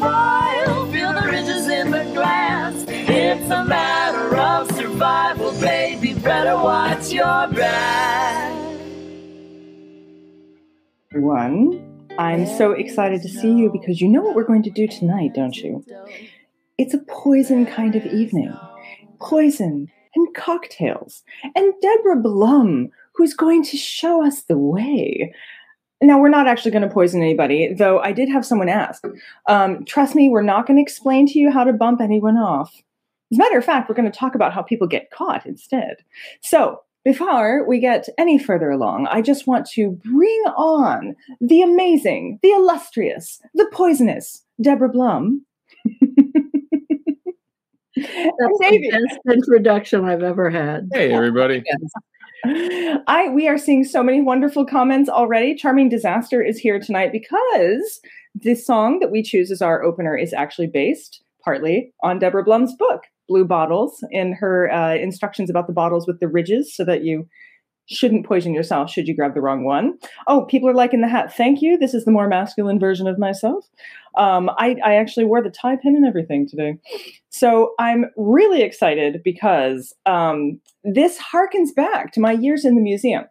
the feel the ridges in the glass. It's a matter of survival, baby. Better watch your back. Everyone, I'm so excited to see you because you know what we're going to do tonight, don't you? It's a poison kind of evening. Poison and cocktails. And Deborah Blum, who's going to show us the way. Now, we're not actually going to poison anybody, though I did have someone ask. Um, trust me, we're not going to explain to you how to bump anyone off. As a matter of fact, we're going to talk about how people get caught instead. So, before we get any further along, I just want to bring on the amazing, the illustrious, the poisonous Deborah Blum. That's the best introduction I've ever had. Hey, everybody. I we are seeing so many wonderful comments already. Charming Disaster is here tonight because the song that we choose as our opener is actually based partly on Deborah Blum's book, Blue Bottles, and her uh, instructions about the bottles with the ridges so that you shouldn't poison yourself should you grab the wrong one. Oh, people are liking the hat. Thank you. This is the more masculine version of myself. Um, I, I actually wore the tie pin and everything today. So I'm really excited because um, this harkens back to my years in the museum.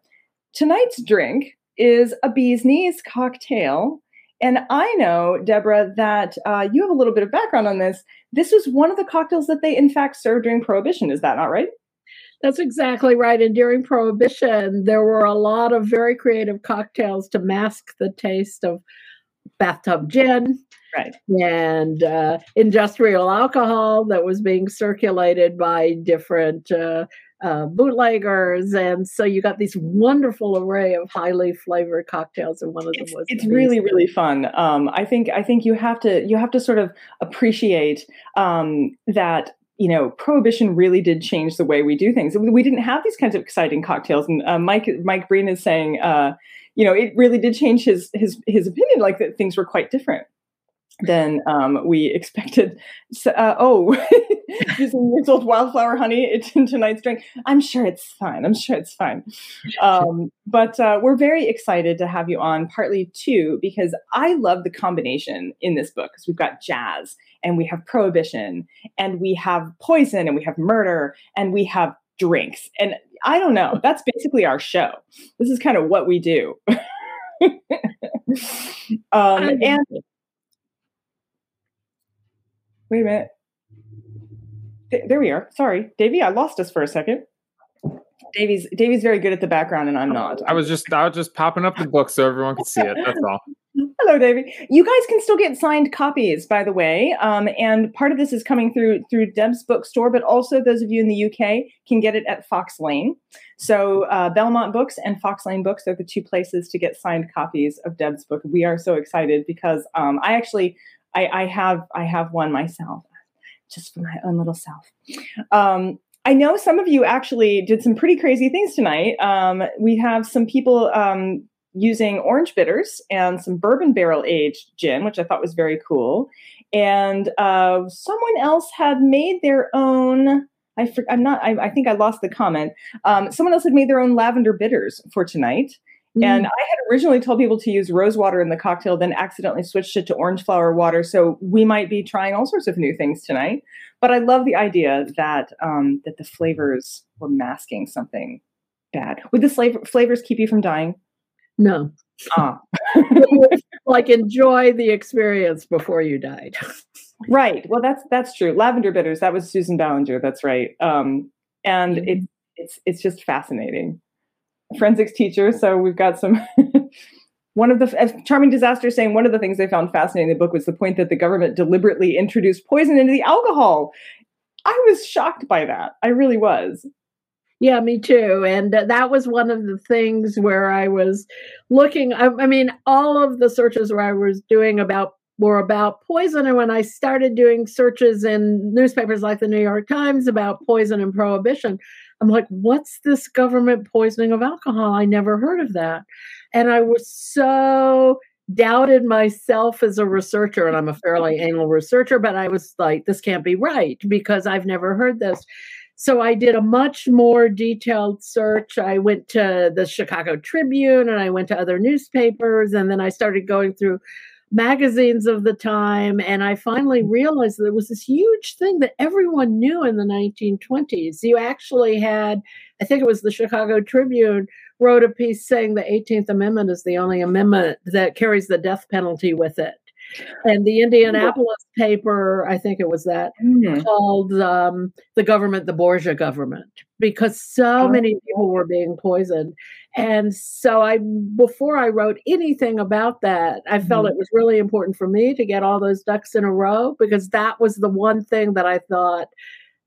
Tonight's drink is a bee's knees cocktail. And I know, Deborah, that uh, you have a little bit of background on this. This was one of the cocktails that they, in fact, served during Prohibition. Is that not right? That's exactly right. And during Prohibition, there were a lot of very creative cocktails to mask the taste of bathtub gin right. and uh, industrial alcohol that was being circulated by different uh, uh, bootleggers. And so you got this wonderful array of highly flavored cocktails. And one of them it's, was it's really really fun. Um, I think I think you have to you have to sort of appreciate um, that you know, prohibition really did change the way we do things. We didn't have these kinds of exciting cocktails. And uh, Mike Mike Breen is saying, uh, you know, it really did change his his his opinion, like that things were quite different than um, we expected. So, uh, oh, using years old wildflower honey in tonight's drink. I'm sure it's fine. I'm sure it's fine. Um, but uh, we're very excited to have you on, partly too, because I love the combination in this book because we've got jazz and we have prohibition and we have poison and we have murder and we have drinks. And I don't know, that's basically our show. This is kind of what we do. um, and wait a minute. There we are. Sorry, Davy, I lost us for a second. Davy's Davy's very good at the background, and I'm not. I was just I was just popping up the book so everyone could see it. That's all. Hello, Davy. You guys can still get signed copies, by the way, um, and part of this is coming through through Deb's bookstore, but also those of you in the UK can get it at Fox Lane. So uh, Belmont Books and Fox Lane Books are the two places to get signed copies of Deb's book. We are so excited because um, I actually I, I have I have one myself, just for my own little self. Um, I know some of you actually did some pretty crazy things tonight. Um, we have some people um, using orange bitters and some bourbon barrel aged gin, which I thought was very cool. And uh, someone else had made their own. I am not. I, I, think I lost the comment. Um, someone else had made their own lavender bitters for tonight. Mm. And I had originally told people to use rose water in the cocktail, then accidentally switched it to orange flower water. So we might be trying all sorts of new things tonight. But I love the idea that um, that the flavors were masking something bad. Would the flavor, flavors keep you from dying? No. Ah. like enjoy the experience before you died. right. Well, that's that's true. Lavender bitters. That was Susan Ballinger. That's right. Um, and mm-hmm. it, it's it's just fascinating. Forensics teacher. So we've got some. One of the charming disaster saying one of the things they found fascinating in the book was the point that the government deliberately introduced poison into the alcohol. I was shocked by that. I really was. Yeah, me too. And that was one of the things where I was looking. I, I, mean, all of the searches where I was doing about were about poison. And when I started doing searches in newspapers like the New York Times about poison and prohibition, I'm like, what's this government poisoning of alcohol? I never heard of that. And I was so doubted myself as a researcher, and I'm a fairly anal researcher, but I was like, this can't be right because I've never heard this. so I did a much more detailed search. I went to the Chicago Tribune and I went to other newspapers, and then I started going through magazines of the time. And I finally mm-hmm. realized there was this huge thing that everyone knew in the 1920s. You actually had, I think it was the Chicago Tribune, wrote a piece saying the 18th Amendment is the only amendment that carries the death penalty with it and the Indianapolis paper, I think it was that, Mm. called um, the government the Borgia government because so Oh. many people were being poisoned. And so I, before I wrote anything about that, I felt Mhm. it was really important for me to get all those ducks in a row because that was the one thing that I thought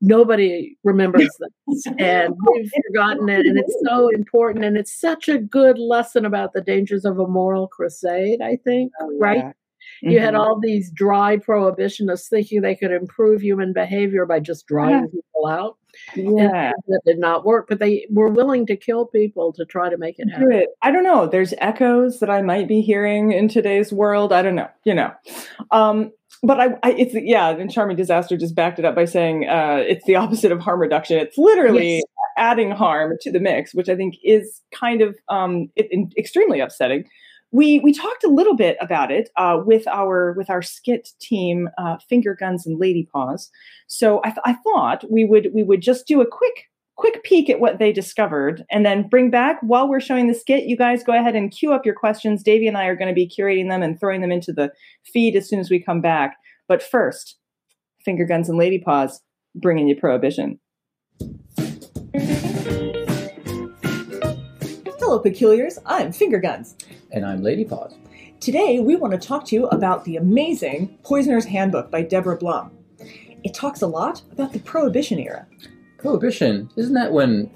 nobody remembers this and we've forgotten it and it's so important and it's such a good lesson about the dangers of a moral crusade i think right Yeah. you had Mhm. all these dry prohibitionists thinking they could improve human behavior by just drying people out. Yeah. that did not work, but they were willing to kill people to try to make it happen. it. I don't know. There's echoes that I might be hearing in today's world. I don't know. You know, um, but I, I it's yeah. And Charming Disaster just backed it up by saying uh, it's the opposite of harm reduction. It's literally Yes. adding harm to the mix, which I think is kind of um, it, extremely upsetting. We we talked a little bit about it uh, with our with our skit team, uh, Finger Guns and Lady Paws. So I, th- I thought we would we would just do a quick quick peek at what they discovered and then bring back while we're showing the skit you guys go ahead and queue up your questions. Davey and i are going to be curating them and throwing them into the feed as soon as we come back. But first finger guns and lady paws bringing you prohibition Hello, peculiars. I'm Finger Guns. And I'm Lady Paws. Today, we want to talk to you about the amazing Poisoner's Handbook by Deborah Blum. It talks a lot about the Prohibition era. Prohibition, isn't that when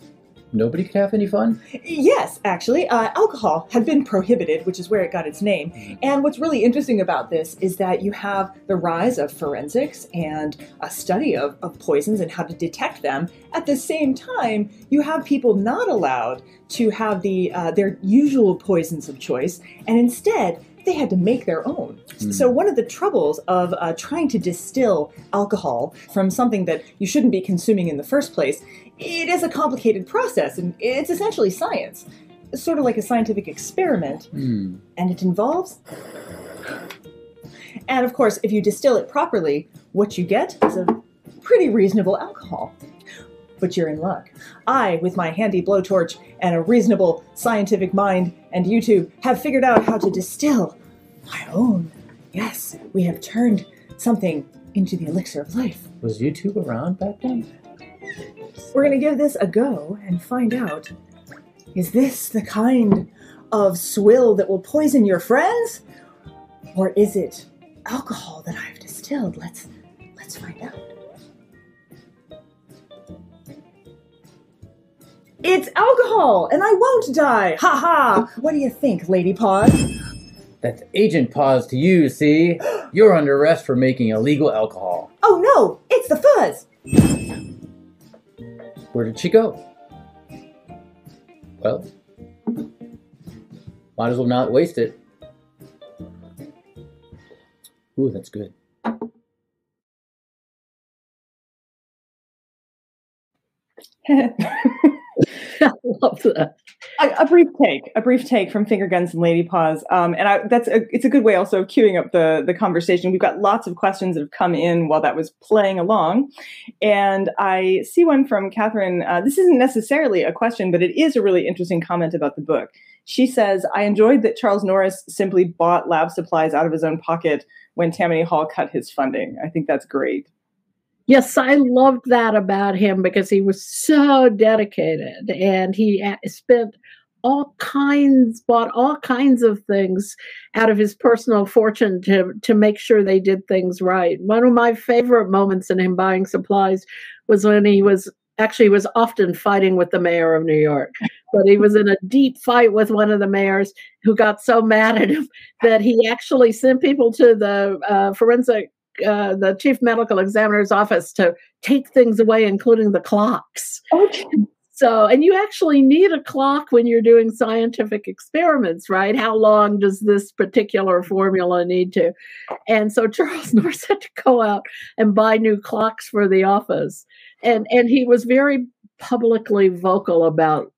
nobody could have any fun? Yes, actually, uh, alcohol had been prohibited, which is where it got its name. And what's really interesting about this is that you have the rise of forensics and a study of, of poisons and how to detect them. At the same time, you have people not allowed to have the uh, their usual poisons of choice, and instead they had to make their own. Hmm. So one of the troubles of uh, trying to distill alcohol from something that you shouldn't be consuming in the first place, it is a complicated process, and it's essentially science. It's sort of like a scientific experiment Hmm. and it involves. And of course, if you distill it properly, what you get is a pretty reasonable alcohol. But you're in luck. I, with my handy blowtorch and a reasonable scientific mind and YouTube, have figured out how to distill my own. Yes, we have turned something into the elixir of life. Was YouTube around back then? We're going to give this a go and find out is this the kind of swill that will poison your friends? Or is it alcohol that I've distilled? Let's let's find out. It's alcohol, and I won't die. Ha ha! What do you think, Lady Paws? That's Agent Paws to you, see? You're under arrest for making illegal alcohol. Oh no, it's the fuzz. Where did she go? Well, might as well not waste it. Ooh, that's good. I love that. A, a brief take, a brief take from Finger Guns and Lady Paws, um, and I, that's a, it's a good way also of queuing up the the conversation. We've got lots of questions that have come in while that was playing along, and I see one from Catherine. Uh, this isn't necessarily a question, but it is a really interesting comment about the book. She says, "I enjoyed that Charles Norris simply bought lab supplies out of his own pocket when Tammany Hall cut his funding. I think that's great." Yes, I loved that about him because he was so dedicated and he spent all kinds, bought all kinds of things out of his personal fortune to, to make sure they did things right. One of my favorite moments in him buying supplies was when he was actually was often fighting with the mayor of New York, but he was in a deep fight with one of the mayors who got so mad at him that he actually sent people to the uh, forensic uh, the chief medical examiner's office to take things away, including the clocks. Okay. So, and you actually need a clock when you're doing scientific experiments, right? How long does this particular formula need to? And so Charles Norris had to go out and buy new clocks for the office. And and he was very publicly vocal about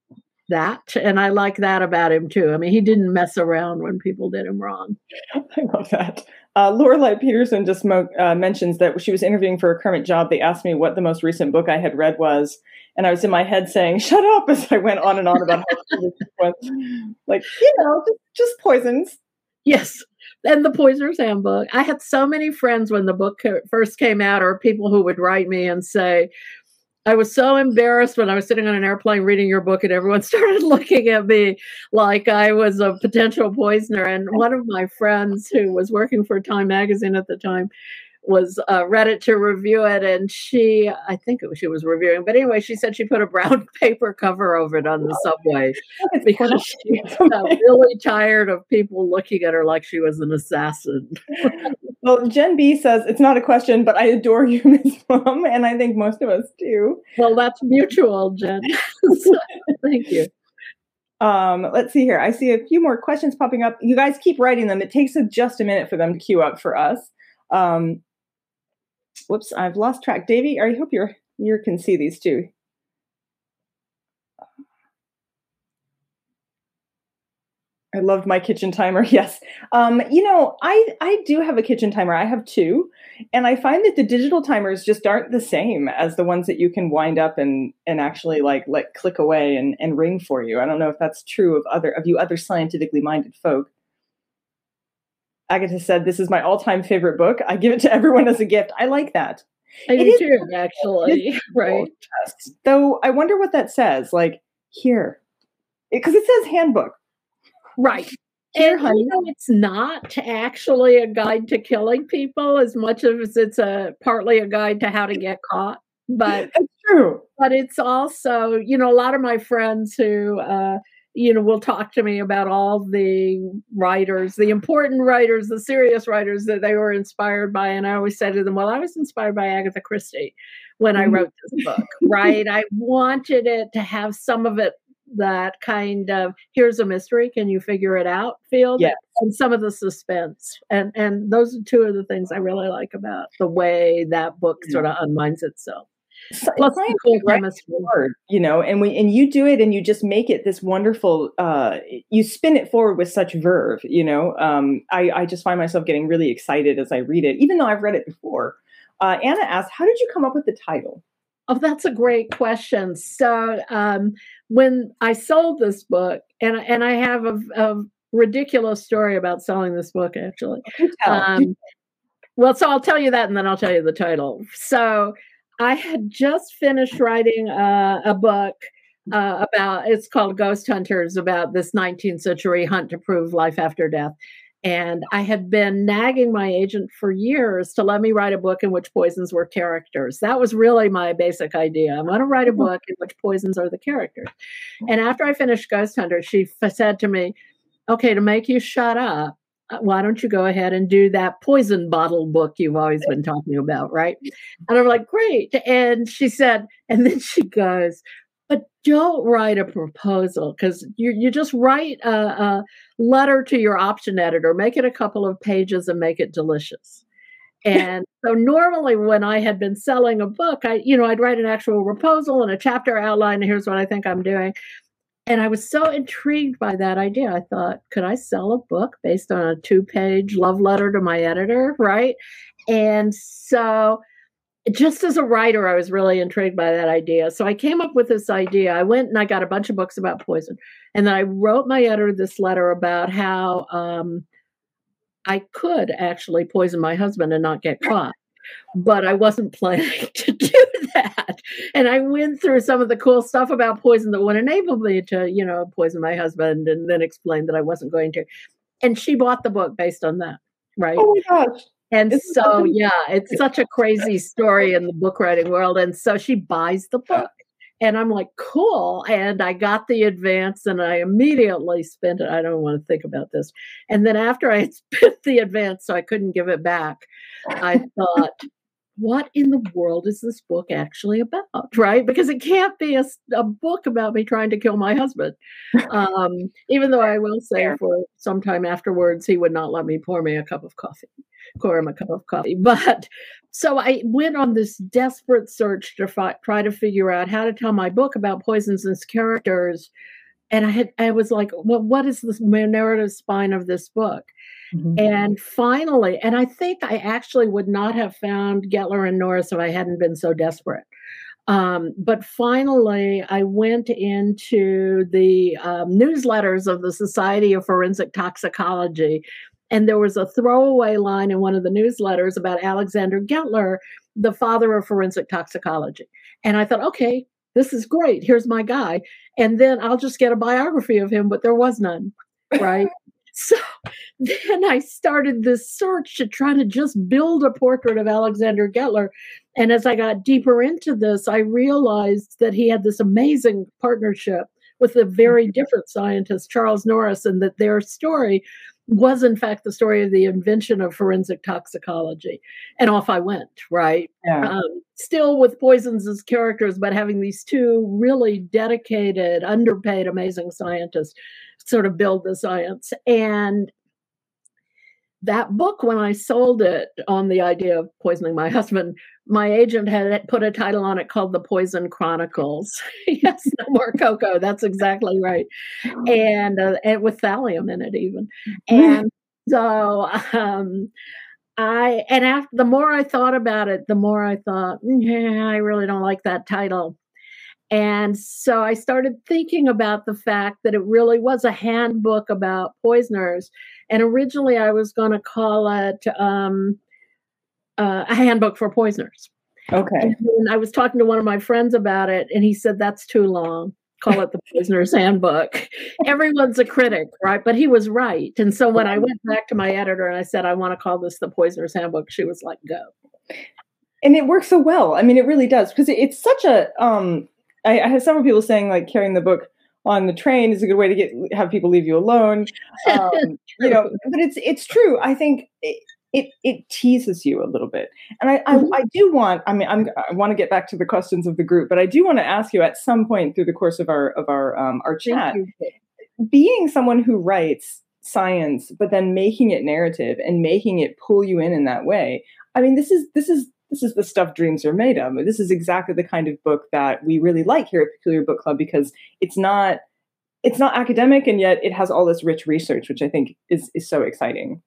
that. And I like that about him too. I mean, he didn't mess around when people did him wrong. I love that. Uh, Lorelei Peterson just mo- uh, mentions that she was interviewing for a current job. They asked me what the most recent book I had read was, and I was in my head saying "shut up" as I went on and on about how was. like you know, just, just poisons. Yes. And the Poisoner's Handbook. I had so many friends when the book ca- first came out, or people who would write me and say, I was so embarrassed when I was sitting on an airplane reading your book, and everyone started looking at me like I was a potential poisoner. And one of my friends who was working for Time Magazine at the time was uh, read it to review it, and she, I think it was, she was reviewing, but anyway, she said she put a brown paper cover over it on the subway because she got really tired of people looking at her like she was an assassin. Well, Jen B says it's not a question, but I adore you, Miss Blum, and I think most of us do. Well, that's mutual, Jen. So, thank you. Um, let's see here. I see a few more questions popping up. You guys keep writing them. It takes a, just a minute for them to queue up for us. Um, whoops, I've lost track. Davy, I hope you're you can see these too. I loved my kitchen timer. Yes. Um, you know, I I do have a kitchen timer. I have two, and I find that the digital timers just aren't the same as the ones that you can wind up and and actually like let click away and and ring for you. I don't know if that's true of other of you other scientifically minded folk. Agatha said, "This is my all-time favorite book. I give it to everyone as a gift. I like that. I It do is too, actually. Right. Yes. Though I wonder what that says. Like here, because it says handbook. Right. Here, And honey. you know, it's not actually a guide to killing people as much as it's a partly a guide to how to get caught. But That's true. but it's also, you know, a lot of my friends who uh, you know, will talk to me about all the writers, the important writers, the serious writers that they were inspired by. And I always say to them, Well, I was inspired by Agatha Christie when I Mhm. wrote this book, right? I wanted it to have some of it that kind of here's a mystery, can you figure it out feel? Yes. And some of the suspense. And and those are two of the things I really like about the way that book sort of unwinds itself. Plus science is right hard, you know, and we and you do it and you just make it this wonderful. uh You spin it forward with such verve, you know. Um, I I just find myself getting really excited as I read it, even though I've read it before. Uh, Anna asked, "How did you come up with the title?" Oh, that's a great question. So, um, when I sold this book, and and I have a, a ridiculous story about selling this book, actually. Do Um, well, so I'll tell you that, and then I'll tell you the title. So, I had just finished writing a, a book uh, about. It's called Ghost Hunters, about this 19th century hunt to prove life after death. And I had been nagging my agent for years to let me write a book in which poisons were characters. That was really my basic idea. I want to write a book in which poisons are the characters. And after I finished Ghost Hunter, she f- said to me, Okay, to make you shut up, uh, Uh, why don't you go ahead and do that poison bottle book you've always been talking about, right? And I'm like, Great. And she said, and then she goes, but don't write a proposal because you you just write a, a letter to your option editor, make it a couple of pages, and make it delicious. And so normally when I had been selling a book, I you know I'd write an actual proposal and a chapter outline. And here's what I think I'm doing. And I was so intrigued by that idea. I thought, could I sell a book based on a two page love letter to my editor? Right. And so just as a writer, I was really intrigued by that idea. So I came up with this idea. I went and I got a bunch of books about poison. And then I wrote my editor this letter about how um, I could actually poison my husband and not get caught. But I wasn't planning to do. And I went through some of the cool stuff about poison that would enable me to, you know, poison my husband and then explain that I wasn't going to. And she bought the book based on that. Right. oh my gosh! And It's so, something- yeah, it's such a crazy story in the book writing world. And so she buys the book. And I'm like, cool. And I got the advance and I immediately spent it. I don't want to think about this. And then after I spent the advance, so I couldn't give it back, I thought, what in the world is this book actually about? Right? Because it can't be a, a book about me trying to kill my husband. Um, even though I will say for some time afterwards, he would not let me pour me a cup of coffee, pour him a cup of coffee. But so I went on this desperate search to fi- try to figure out how to tell my book about poisons and characters. And I had, I was like, well, what is the narrative spine of this book? Mm-hmm. And finally, and I think I actually would not have found Gettler and Norris if I hadn't been so desperate. Um, but finally, I went into the um, newsletters of the Society of Forensic Toxicology, and there was a throwaway line in one of the newsletters about Alexander Gettler, the father of forensic toxicology. And I thought, okay, this is great. Here's my guy. And then I'll just get a biography of him, but there was none. Right. So then I started this search to try to just build a portrait of Alexander Gettler. And as I got deeper into this, I realized that he had this amazing partnership with a very mm-hmm. different scientist, Charles Norris, and that their story was, in fact, the story of the invention of forensic toxicology. And off I went, right? Yeah. Um, still with poisons as characters, but having these two really dedicated, underpaid, amazing scientists sort of build the science. And that book, when I sold it on the idea of poisoning my husband, my agent had put a title on it called The Poison Chronicles. yes, no more cocoa. That's exactly right. And, uh, and with thallium in it, even. And so, um, I, and after the more I thought about it, the more I thought, yeah, I really don't like that title. And so I started thinking about the fact that it really was a handbook about poisoners. And originally I was going to call it um, uh, a handbook for poisoners. Okay. And I was talking to one of my friends about it, and he said, that's too long. Call it the Poisoner's Handbook. Everyone's a critic, right? But he was right. And so when I went back to my editor and I said, I want to call this the Poisoner's Handbook, she was like, go and it works so well. I mean, it really does because it's such a um, I, I had several people saying like carrying the book on the train is a good way to get have people leave you alone. Um, you know, but it's it's true. I think it, it, it teases you a little bit, and I, mm-hmm. I, I do want. I mean, I'm, I want to get back to the questions of the group, but I do want to ask you at some point through the course of our of our um, our chat, being someone who writes science, but then making it narrative and making it pull you in in that way. I mean, this is this is this is the stuff dreams are made of. This is exactly the kind of book that we really like here at Peculiar Book Club because it's not it's not academic and yet it has all this rich research, which I think is is so exciting.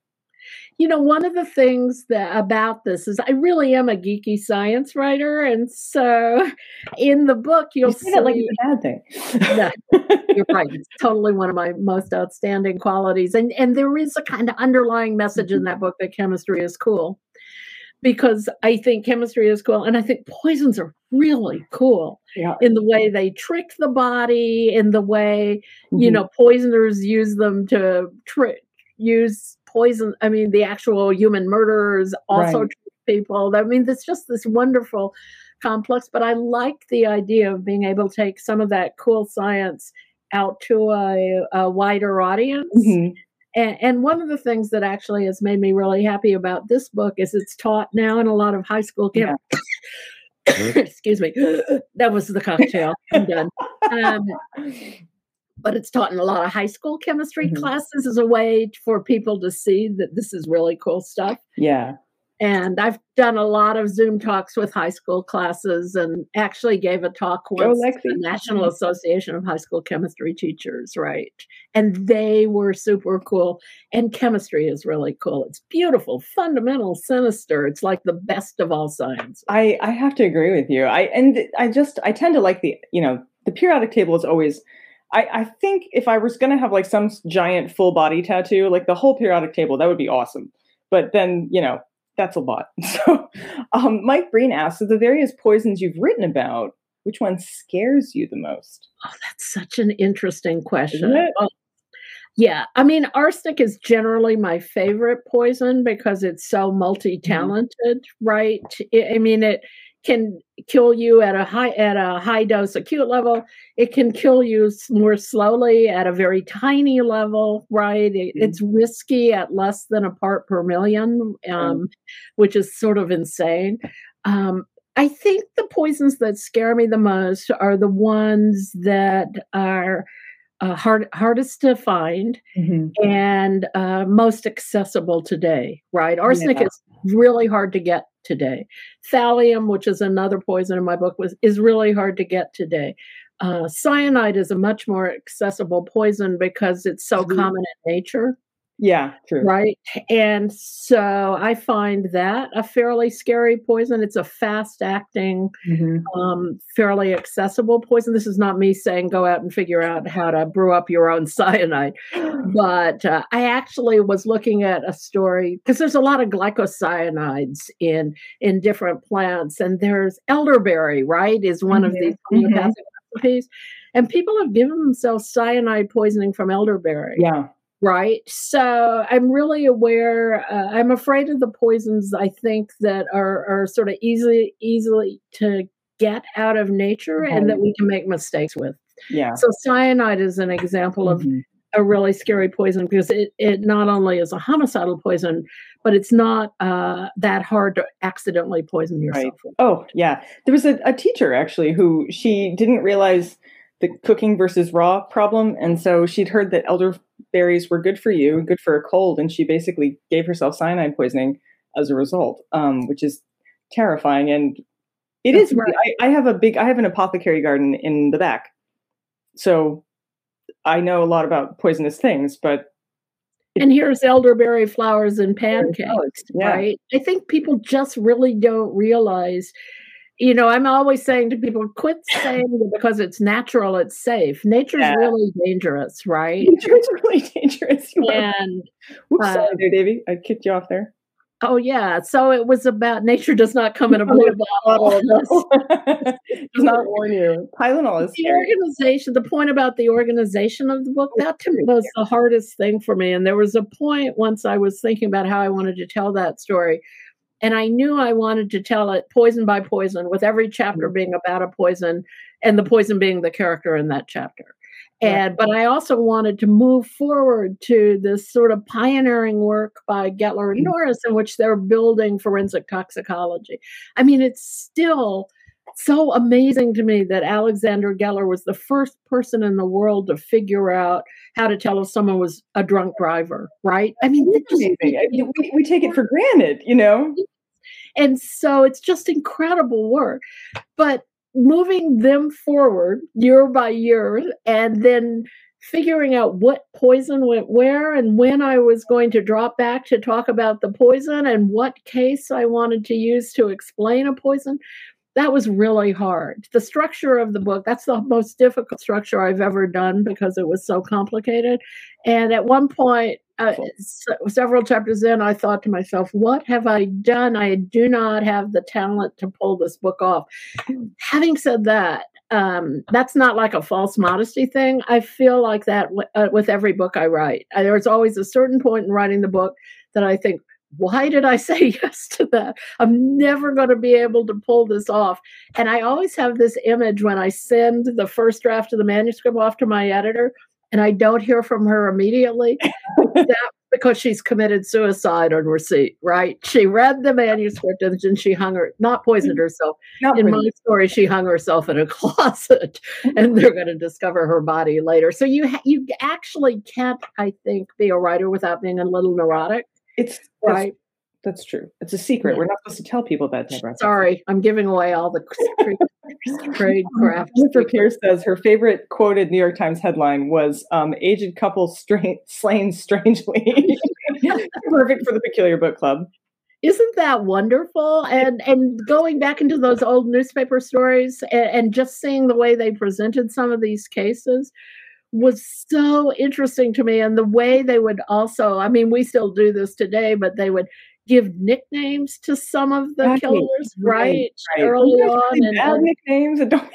You know, one of the things that about this is I really am a geeky science writer, and so in the book you'll you see that like it's a bad thing. no, you're right; it's totally one of my most outstanding qualities, and and there is a kind of underlying message in that book that chemistry is cool because I think chemistry is cool. And I think poisons are really cool yeah. in the way they trick the body, in the way, mm-hmm. you know, poisoners use them to trick, use poison. I mean, the actual human murderers also right. trick people. I mean, it's just this wonderful complex, but I like the idea of being able to take some of that cool science out to a, a wider audience. Mm-hmm and, and, one of the things that actually has made me really happy about this book is it's taught now in a lot of high school camp. Yeah. Excuse me. that was the cocktail. I'm done. Um, but it's taught in a lot of high school chemistry mm-hmm. classes as a way for people to see that this is really cool stuff. Yeah. And I've done a lot of Zoom talks with high school classes and actually gave a talk oh, once to the National mm-hmm. Association of High School Chemistry Teachers, right? And they were super cool. And chemistry is really cool. It's beautiful, fundamental, sinister. It's like the best of all science. I, I have to agree with you. I and I just I tend to like the, you know, the periodic table is always I, I think if I was gonna have like some giant full body tattoo, like the whole periodic table, that would be awesome. But then, you know, that's a lot. So, um, Mike Breen asks, of the various poisons you've written about, which one scares you the most? Oh, that's such an interesting question. Oh, yeah, I mean, arsenic is generally my favorite poison because it's so mm-hmm. multi-talented, mm-hmm. right? I mean, it can kill you at a high at a high dose acute level it can kill you more slowly at a very tiny level right it, mm-hmm. it's risky at less than a part per million um, mm-hmm. which is sort of insane Um, I think the poisons that scare me the most are the ones that are uh, hard, hardest to find Mhm. and uh, most accessible today, right? Arsenic Yeah. is really hard to get today. Thallium, which is another poison in my book, was is really hard to get today. Uh, cyanide is a much more accessible poison because it's so Mhm. common in nature, Yeah, true. right? And so I find that a fairly scary poison. It's a fast acting, Mhm. um, fairly accessible poison. This is not me saying go out and figure out how to brew up your own cyanide but uh, I actually was looking at a story because there's a lot of glycosianides in in different plants, and there's elderberry, right, is one of Mhm, these mhm. recipes, and people have given themselves cyanide poisoning from elderberry, Yeah. Right? So I'm really aware. Uh, I'm afraid of the poisons. I think that are are sort of easily easily to get out of nature, and that we can make mistakes with. Yeah. So cyanide is an example of Mhm. a really scary poison because it, it not only is a homicidal poison, but it's not uh, that hard to accidentally poison yourself. Right. Oh, yeah. There was a, a teacher actually who she didn't realize the cooking versus raw problem. And so she'd heard that elderberries were good for you, good for a cold. And she basically gave herself cyanide poisoning as a result, um, which is terrifying. And it That's is. right. I, I have a big, I have an apothecary garden in the back. So I know a lot about poisonous things, but And here's elderberry flowers and pancakes, yeah. right? I think people just really don't realize. You know, I'm always saying to people, quit saying that because it's natural, it's safe. Nature's Yeah. really dangerous, right? it's really dangerous. You And Whoops, uh, sorry there, Davy. I kicked you off there. oh yeah, so it was about nature does not come in a blue bottle. Does not warn you. Tylenol is the scary. organization the point about the organization of the book that to me was the hardest thing for me and there was a point once i was thinking about how i wanted to tell that story and i knew i wanted to tell it poison by poison with every chapter being about a poison and the poison being the character in that chapter and but i also wanted to move forward to this sort of pioneering work by Gettler and Mhm. Norris in which they're building forensic toxicology i mean it's still so amazing to me that Alexander Gettler was the first person in the world to figure out how to tell if someone was a drunk driver, right? I mean, just- I mean, We, we take it for granted, you know? And so it's just incredible work. But moving them forward year by year and then figuring out what poison went where and when I was going to drop back to talk about the poison and what case I wanted to use to explain a poison. That was really hard. The structure of the book, that's the most difficult structure I've ever done because it was so complicated. And at one point, uh, s- several chapters in, I thought to myself, what have I done? I do not have the talent to pull this book off. Having said that, um, that's not like a false modesty thing. I feel like that w- uh, with every book I write. Uh, there's always a certain point in writing the book that I think, why did I say yes to that? I'm never going to be able to pull this off. And I always have this image when I send the first draft of the manuscript off to my editor and I don't hear from her immediately. that because she's committed suicide on receipt, right? She read the manuscript and then she hung her, not poisoned herself. Not In really. my story, she hung herself in a closet, and they're going to discover her body later. So you ha- you actually can't, I think, be a writer without being a little neurotic, It's right? That's true. It's a secret. We're not supposed to tell people that, Deborah. Sorry, I'm giving away all the trade, trade craft. Jennifer Pierce says her favorite quoted New York Times headline was um, "Aged couple stra- slain strangely." Perfect for the Peculiar Book Club. Isn't that wonderful? And and going back into those old newspaper stories and, and just seeing the way they presented some of these cases was so interesting to me. And the way they would also, I mean, we still do this today, but they would give nicknames to some of the Right, killers, right, right? Early on. And, bad nicknames and don't.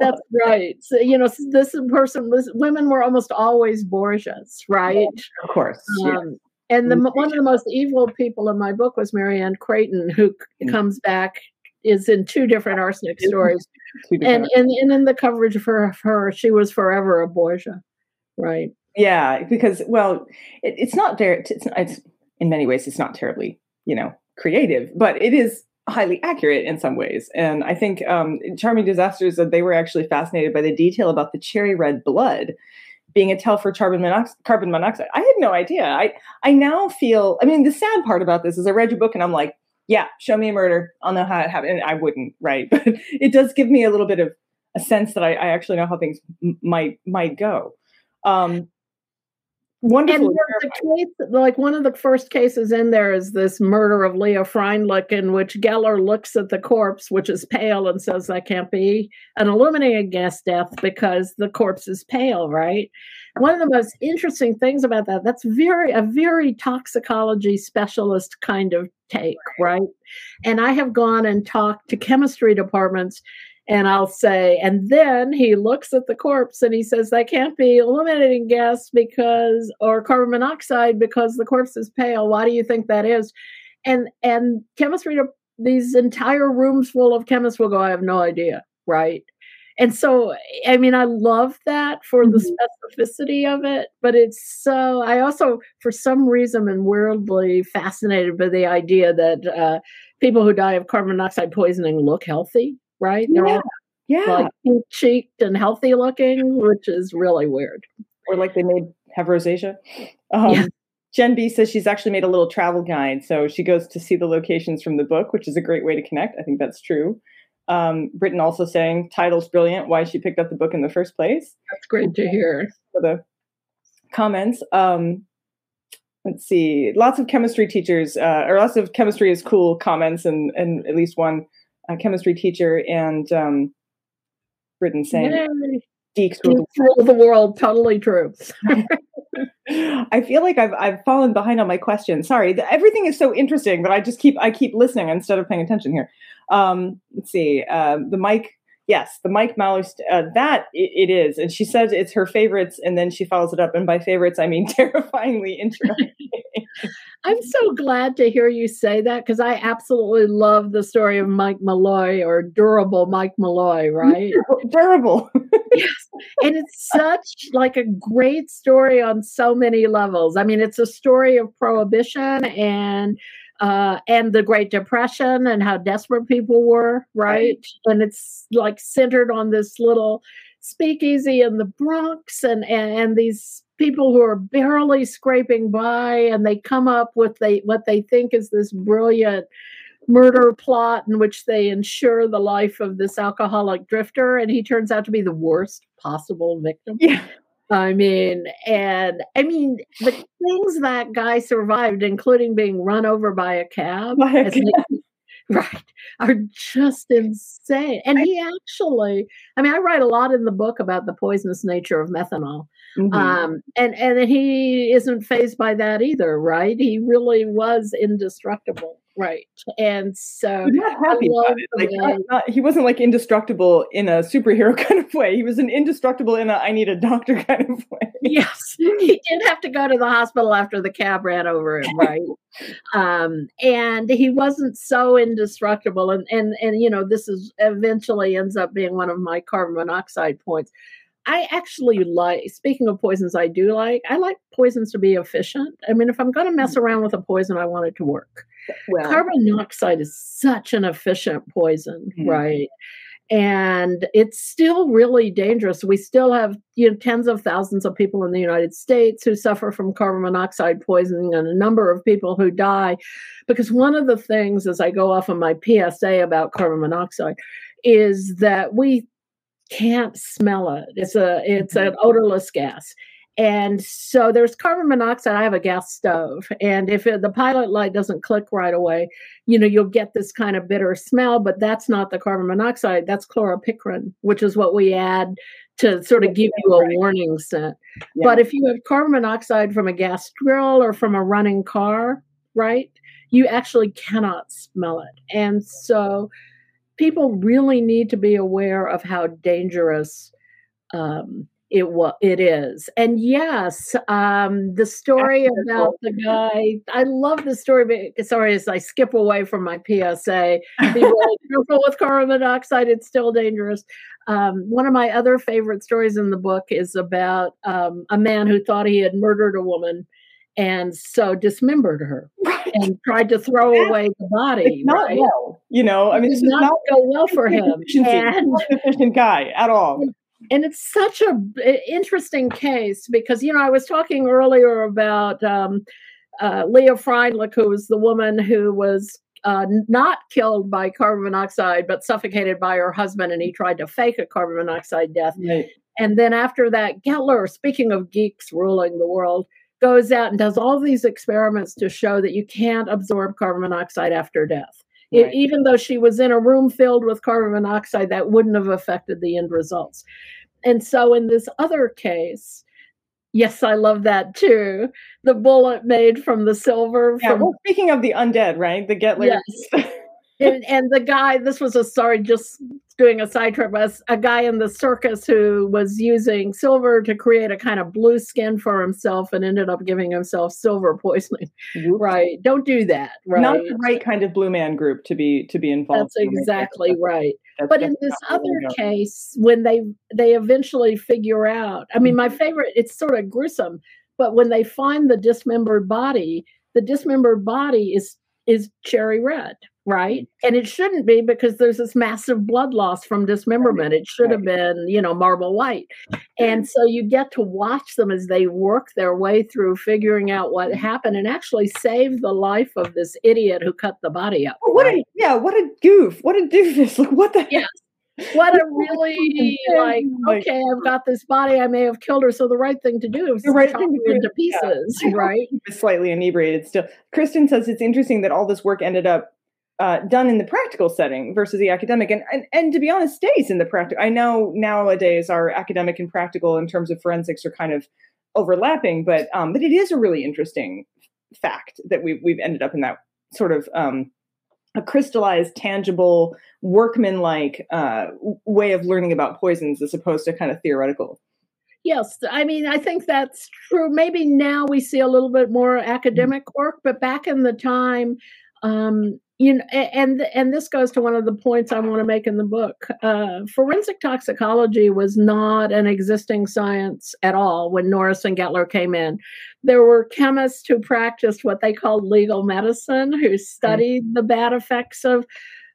that's right. So, you know, this person was, women were almost always Borgias, right? of course. yeah. Um, and the, Mm. one of the most evil people in my book was Marianne Creighton, who c- Mm. comes back, is in two different arsenic stories. And, and, and in the coverage of her, of her, she was forever a Borgia, right? yeah, because well, it, it's not there. It's, it's in many ways it's not terribly you know creative, but it is highly accurate in some ways. And I think um, Charming Disasters that they were actually fascinated by the detail about the cherry red blood being a tell for carbon monoxide. Carbon monoxide. I had no idea. I I now feel. I mean, the sad part about this is I read your book and I'm like, yeah, show me a murder. I'll know how it happened. And I wouldn't, right? But it does give me a little bit of a sense that I, I actually know how things m- might might go. Um, wonderful. And there's a case, like one of the first cases in there is this murder of Leah Freundlich, in which Gettler looks at the corpse, which is pale, and says that can't be an illuminated gas death because the corpse is pale, right? One of the most interesting things about that, that's very a very toxicology specialist kind of take, right? And I have gone and talked to chemistry departments and I'll say, and then he looks at the corpse and he says, that can't be illuminating gas because, or carbon monoxide because the corpse is pale. Why do you think that is? And, and chemistry, these entire rooms full of chemists will go, I have no idea. Right. And so, I mean, I love that for the Mm-hmm. specificity of it, but it's so, I also, for some reason, am weirdly fascinated by the idea that uh, people who die of carbon monoxide poisoning look healthy right? They're Yeah. all yeah, like pink cheeked and healthy looking, which is really weird. or like they made have rosacea. Um, Yeah. Jen B says she's actually made a little travel guide, so she goes to see the locations from the book, which is a great way to connect. I think that's true. Um, Britton also saying title's brilliant. Why she picked up the book in the first place. That's great to hear. for the comments. Um, let's see, lots of chemistry teachers, uh, or lots of chemistry is cool comments, and and at least one uh, chemistry teacher and um, Britton saying Yay. Deeks rule rule the world. Totally true. I feel like I've I've fallen behind on my question. Sorry, the, everything is so interesting, but I just keep I keep listening instead of paying attention here. Um, let's see, um, the Mike. Yes, the Mike Malloy. St- uh, that it, it is, and she says it's her favorites, and then she follows it up, and by favorites I mean terrifyingly interesting. I'm so glad to hear you say that because I absolutely love the story of Mike Malloy or durable Mike Malloy, right? Durable. yes. And it's such like a great story on so many levels. I mean, it's a story of prohibition and uh, and the Great Depression and how desperate people were, right? And it's like centered on this little speakeasy in the Bronx and, and, and these people who are barely scraping by and they come up with they what they think is this brilliant murder plot in which they ensure the life of this alcoholic drifter and he turns out to be the worst possible victim Yeah. I mean and i mean the things that guy survived including being run over by a cab By a an- right are just insane and he actually i mean i write a lot in the book about the poisonous nature of methanol Mhm. um and and he isn't fazed by that either right? He really was indestructible right and so not happy about it. Like not, not, uh, uh, he wasn't like indestructible in a superhero kind of way. He was an indestructible in a I need a doctor kind of way. yes he did have to go to the hospital after the cab ran over him right um and he wasn't so indestructible and and and you know this is eventually ends up being one of my carbon monoxide points I actually like, speaking of poisons, I do like, I like poisons to be efficient. I mean, if I'm going to mess mm. around with a poison, I want it to work. Well, Carbon monoxide is such an efficient poison, Mhm. right? And it's still really dangerous. We still have you know tens of thousands of people in the United States who suffer from carbon monoxide poisoning, and a number of people who die. Because one of the things, as I go off on my PSA about carbon monoxide, is that we can't smell it. It's a it's an odorless gas. And so there's carbon monoxide. I have a gas stove, and if it, the pilot light doesn't click right away, you know you'll get this kind of bitter smell. But that's not the carbon monoxide. That's chloropicrin, which is what we add to sort of give you a Right. warning scent. yeah. But if you have carbon monoxide from a gas grill or from a running car, right, you actually cannot smell it. And so people really need to be aware of how dangerous um, it wa- it is. And yes, um, the story about the guy, I love the story. But sorry, as I skip away from my PSA, be really careful with carbon monoxide. It's still dangerous. Um, one of my other favorite stories in the book is about um, a man who thought he had murdered a woman and so dismembered her right. and tried to throw That's- away the body. It's not right? well. You know, I mean, this did not not go well for him. efficiency. And efficient guy at all. And it's such a b- interesting case because you know I was talking earlier about um, uh, Leah Freundlich, who was the woman who was uh, not killed by carbon monoxide but suffocated by her husband, and he tried to fake a carbon monoxide death. Right. And then after that, Gettler, speaking of geeks ruling the world, goes out and does all these experiments to show that you can't absorb carbon monoxide after death. It- Right. even though she was in a room filled with carbon monoxide, that wouldn't have affected the end results. And so in this other case, yes, I love that too. The bullet made from the silver Yeah, from well, speaking of the undead, right? The Gettler. Yes. And, and the guy this was a sorry just doing a side trip was a guy in the circus who was using silver to create a kind of blue skin for himself and ended up giving himself silver poisoning Whoops. right don't do that right Not the right kind of blue man group to be to be involved. that's in exactly right That's but in this not the way other go. case when they they eventually figure out i mean my Mm-hmm. favorite it's sort of gruesome but when they find the dismembered body the dismembered body is is cherry red right Mm-hmm. and it shouldn't be because there's this massive blood loss from dismemberment it should have been you know marble white and so you get to watch them as they work their way through figuring out what happened and actually save the life of this idiot who cut the body up Oh, what right? a yeah, what a goof! What a doofus! Like what the Yeah. what a really like okay i've got this body i may have killed her so the right thing to do is The right chop thing to her into pieces hope right slightly inebriated still. Kristen says it's interesting that all this work ended up uh, done in the practical setting versus the academic, and, and and to be honest, stays in the practical. I know nowadays our academic and practical in terms of forensics are kind of overlapping, but um, but it is a really interesting fact that we've we've ended up in that sort of um, a crystallized, tangible, workman-like uh, way of learning about poisons as opposed to kind of theoretical. yes i mean i think that's true maybe now we see a little bit more academic work but back in the time um you know and and this goes to one of the points i want to make in the book uh, forensic toxicology was not an existing science at all when norris and gettler came in. There were chemists who practiced what they called legal medicine who studied the bad effects of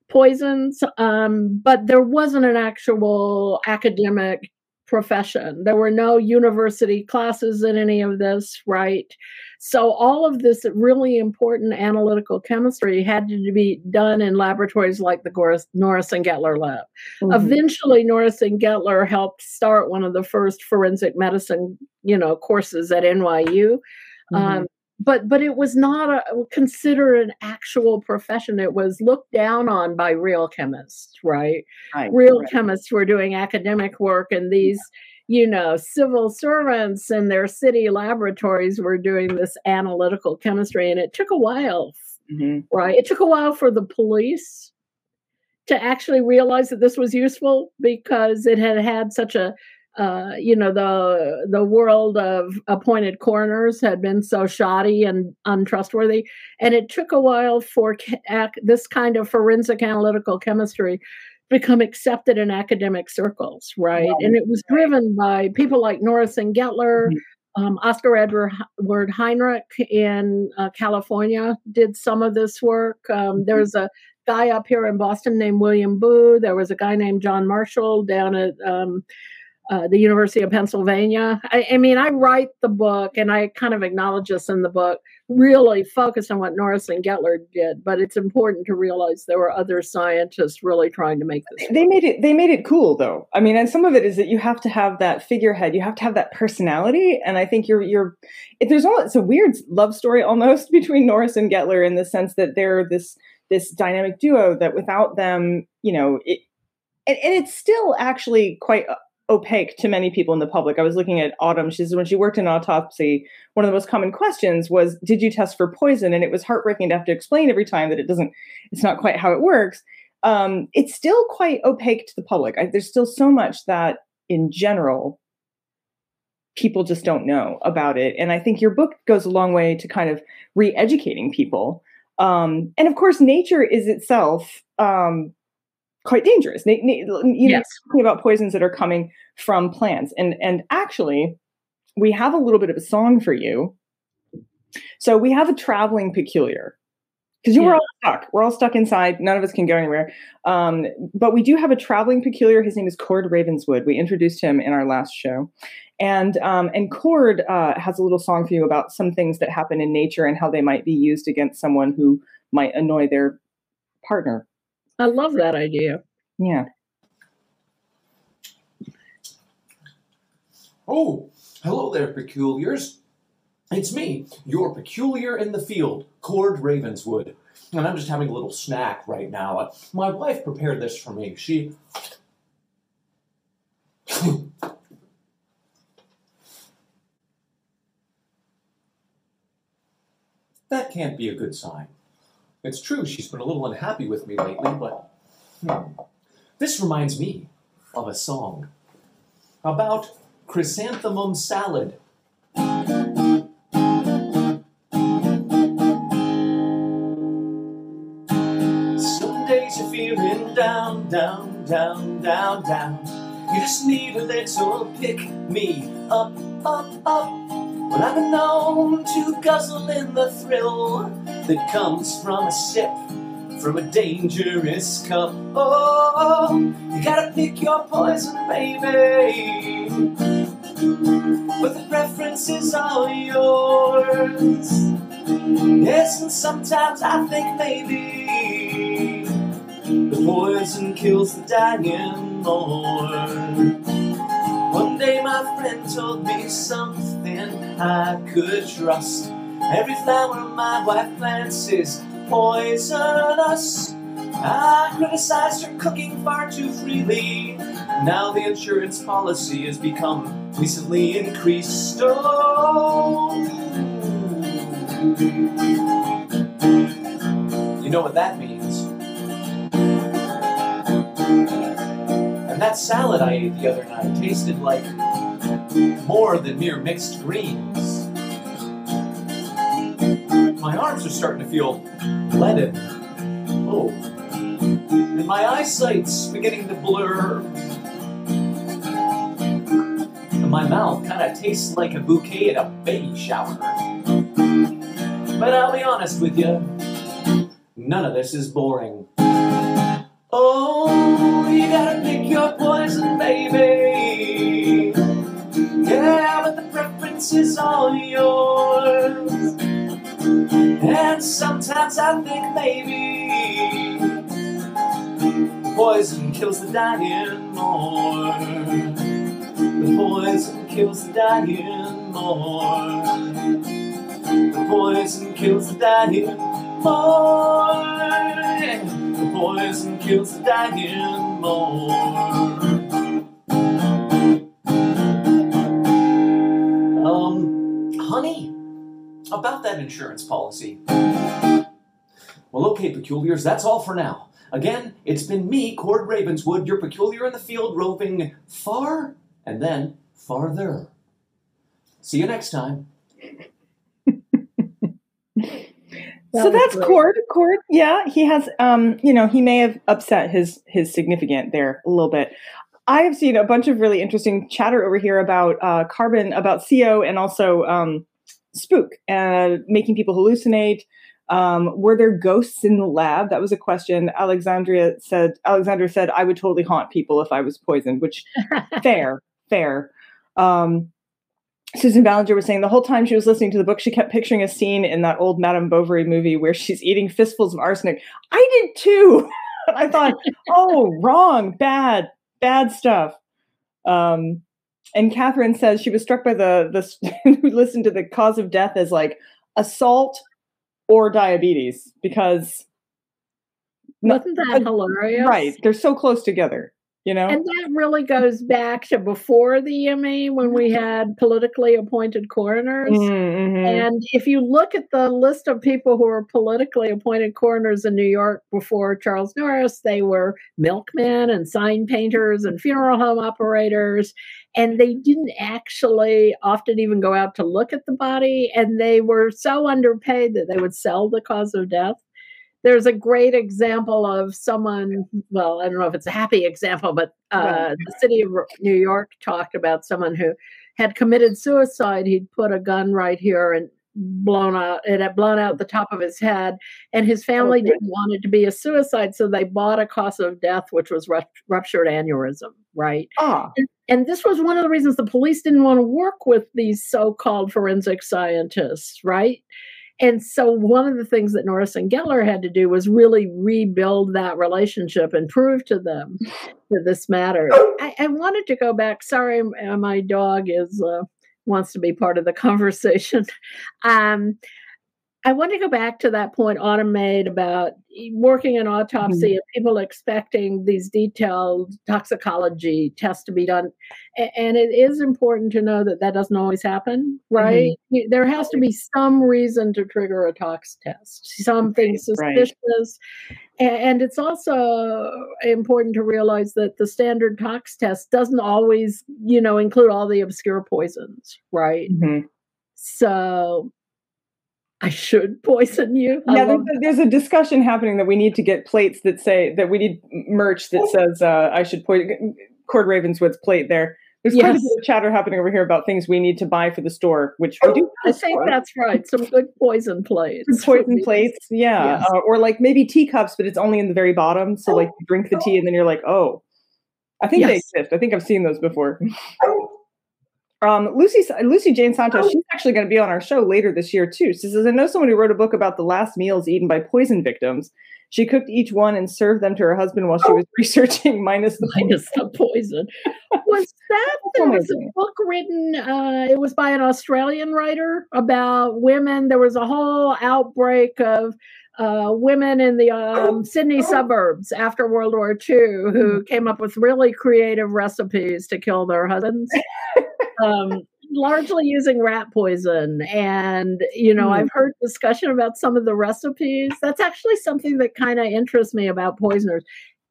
poisons um, but there wasn't an actual academic profession there were no university classes in any of this right so all of this really important analytical chemistry had to be done in laboratories like the Goris- norris and gettler lab Mm-hmm. eventually norris and gettler helped start one of the first forensic medicine you know courses at nyu Mhm. um, but but it was not a considered an actual profession it was looked down on by real chemists right Right, real right. chemists were doing academic work and these you know civil servants in their city laboratories were doing this analytical chemistry and it took a while Mhm. right it took a while for the police to actually realize that this was useful because it had had such a uh, you know the the world of appointed coroners had been so shoddy and untrustworthy. And it took a while for ca- ac- this kind of forensic analytical chemistry become accepted in academic circles right? And it was driven by people like norris and gettler um, Oscar Edward Ward Heinrich in uh, California did some of this work. Um, there's a guy up here in Boston named William Boo. There was a guy named John Marshall down at um, uh, the University of Pennsylvania. I, I mean, I write the book and I kind of acknowledge this in the book, really focused on what Norris and Gettler did, but it's important to realize there were other scientists really trying to make this. they made it they made it cool though i mean and some of it is that you have to have that figurehead you have to have that personality and i think you're you're if there's all it's a weird love story almost between norris and gettler in the sense that they're this this dynamic duo that without them you know it and, and it's still actually quite uh, opaque to many people in the public i was looking at autumn she says when she worked in autopsy one of the most common questions was did you test for poison and it was heartbreaking to have to explain every time that it doesn't it's not quite how it works um, it's still quite opaque to the public. I, there's still so much that, in general, people just don't know about it. And I think your book goes a long way to kind of re-educating people. Um, and of course, nature is itself um, quite dangerous. Na- na- you know, Yes. talking about poisons that are coming from plants, and and actually, we have a little bit of a song for you. So we have a traveling peculiar because you're Yeah. all stuck. We're all stuck inside. None of us can go anywhere. Um, but we do have a traveling peculiar. His name is Cord Ravenswood. We introduced him in our last show, and um, and Cord uh, has a little song for you about some things that happen in nature and how they might be used against someone who might annoy their partner. I love that idea. Yeah. Oh, hello there, peculiars. It's me, your peculiar in the field, Cord Ravenswood. And I'm just having a little snack right now. Uh, My wife prepared this for me. She. that can't be a good sign. It's true, she's been a little unhappy with me lately, but. hmm. This reminds me of a song about chrysanthemum salad. Some days you're feeling down, down, down, down, down. You just need a little pick me up, up, up. Well, I've been known to guzzle in the thrill that comes from a sip from a dangerous cup. Oh, you gotta pick your poison, baby. But the preference is all yours. Yes, and sometimes I think maybe the poison kills the dying more. One day my friend told me something I could trust. Every flower my wife plants is poisonous. I criticized her cooking far too freely. Now the insurance policy has become recently increased. Oh. You know what that means. And that salad I ate the other night tasted like more than mere mixed greens. My arms are starting to feel leaden. Oh. And my eyesight's beginning to blur. And my mouth kind of tastes like a bouquet at a baby shower. But I'll be honest with you, none of this is boring. Oh, sometimes I think maybe poison kills the dying more. The poison kills the dying more. The poison kills the dying more. The poison kills the dying more. Um, honey, about that insurance policy. Well, okay, peculiars, that's all for now. Again, it's been me, Cord Ravenswood, your peculiar in the field, roving far and then farther. See you next time. That so that's great. Cord. Cord, yeah, he has. Um, you know, he may have upset his his significant there a little bit. I have seen a bunch of really interesting chatter over here about uh, carbon, about CO, and also um, spook, uh, making people hallucinate. Um, were there ghosts in the lab? That was a question. Alexandria said. Alexandra said, "I would totally haunt people if I was poisoned," which fair, fair. Um, Susan Ballinger was saying the whole time she was listening to the book, she kept picturing a scene in that old Madame Bovary movie where she's eating fistfuls of arsenic. I did too. I thought, oh, wrong, bad, bad stuff. Um, and Catherine says she was struck by the the who listened to the cause of death as like assault or diabetes because Wasn't that hilarious? right, they're so close together. You know, And that really goes back to before the EMA when we had politically appointed coroners. Mhm, mhm. And if you look at the list of people who were politically appointed coroners in New York before Charles Norris, they were milkmen and sign painters and funeral home operators. And they didn't actually often even go out to look at the body. And they were so underpaid that they would sell the cause of death. There's a great example of someone, well, I don't know if it's a happy example, but uh, Right. the city of New York talked about someone who had committed suicide. He'd put a gun right here and blown out. It had blown out the top of his head, and his family Okay. didn't want it to be a suicide, so they bought a cause of death, which was rupt- ruptured aneurysm. Right. Ah, And this was one of the reasons the police didn't want to work with these so-called forensic scientists, right? And so one of the things that Norris and Gettler had to do was really rebuild that relationship and prove to them that this mattered. I, I wanted to go back. Sorry, my dog is uh, wants to be part of the conversation. Um, I want to go back to that point Autumn made about working in autopsy and people expecting these detailed toxicology tests to be done. And it is important to know that that doesn't always happen, right? Y- There has to be some reason to trigger a tox test, something suspicious. A- And it's also important to realize that the standard tox test doesn't always, you know, include all the obscure poisons, right? mhm. So I should poison you. I yeah. There's a, there's a discussion happening that we need to get plates that say that we need merch that says uh, I should put Cord Ravenswood's plate there. There's quite a bit of chatter happening over here about things we need to buy for the store, which we do. I think that's right. Some good poison plates. Good poison plates, yeah, Yes. uh, or like maybe teacups, but it's only in the very bottom. So like you drink the tea and then you're like, oh, I think they Yes. exist. I think I've seen those before. Um, Lucy Lucy Jane Santos, she's actually going to be on our show later this year too. She says, I know someone who wrote a book about the last meals eaten by poison victims. She cooked each one and served them to her husband while she was researching, minus the Minus the poison. Was that there was a book written? Uh, it was by an Australian writer about women. There was a whole outbreak of uh, women in the um, Sydney suburbs after World War II who came up with really creative recipes to kill their husbands. um, largely using rat poison and you know Hmm. i've heard discussion about some of the recipes. That's actually something that kind of interests me about poisoners.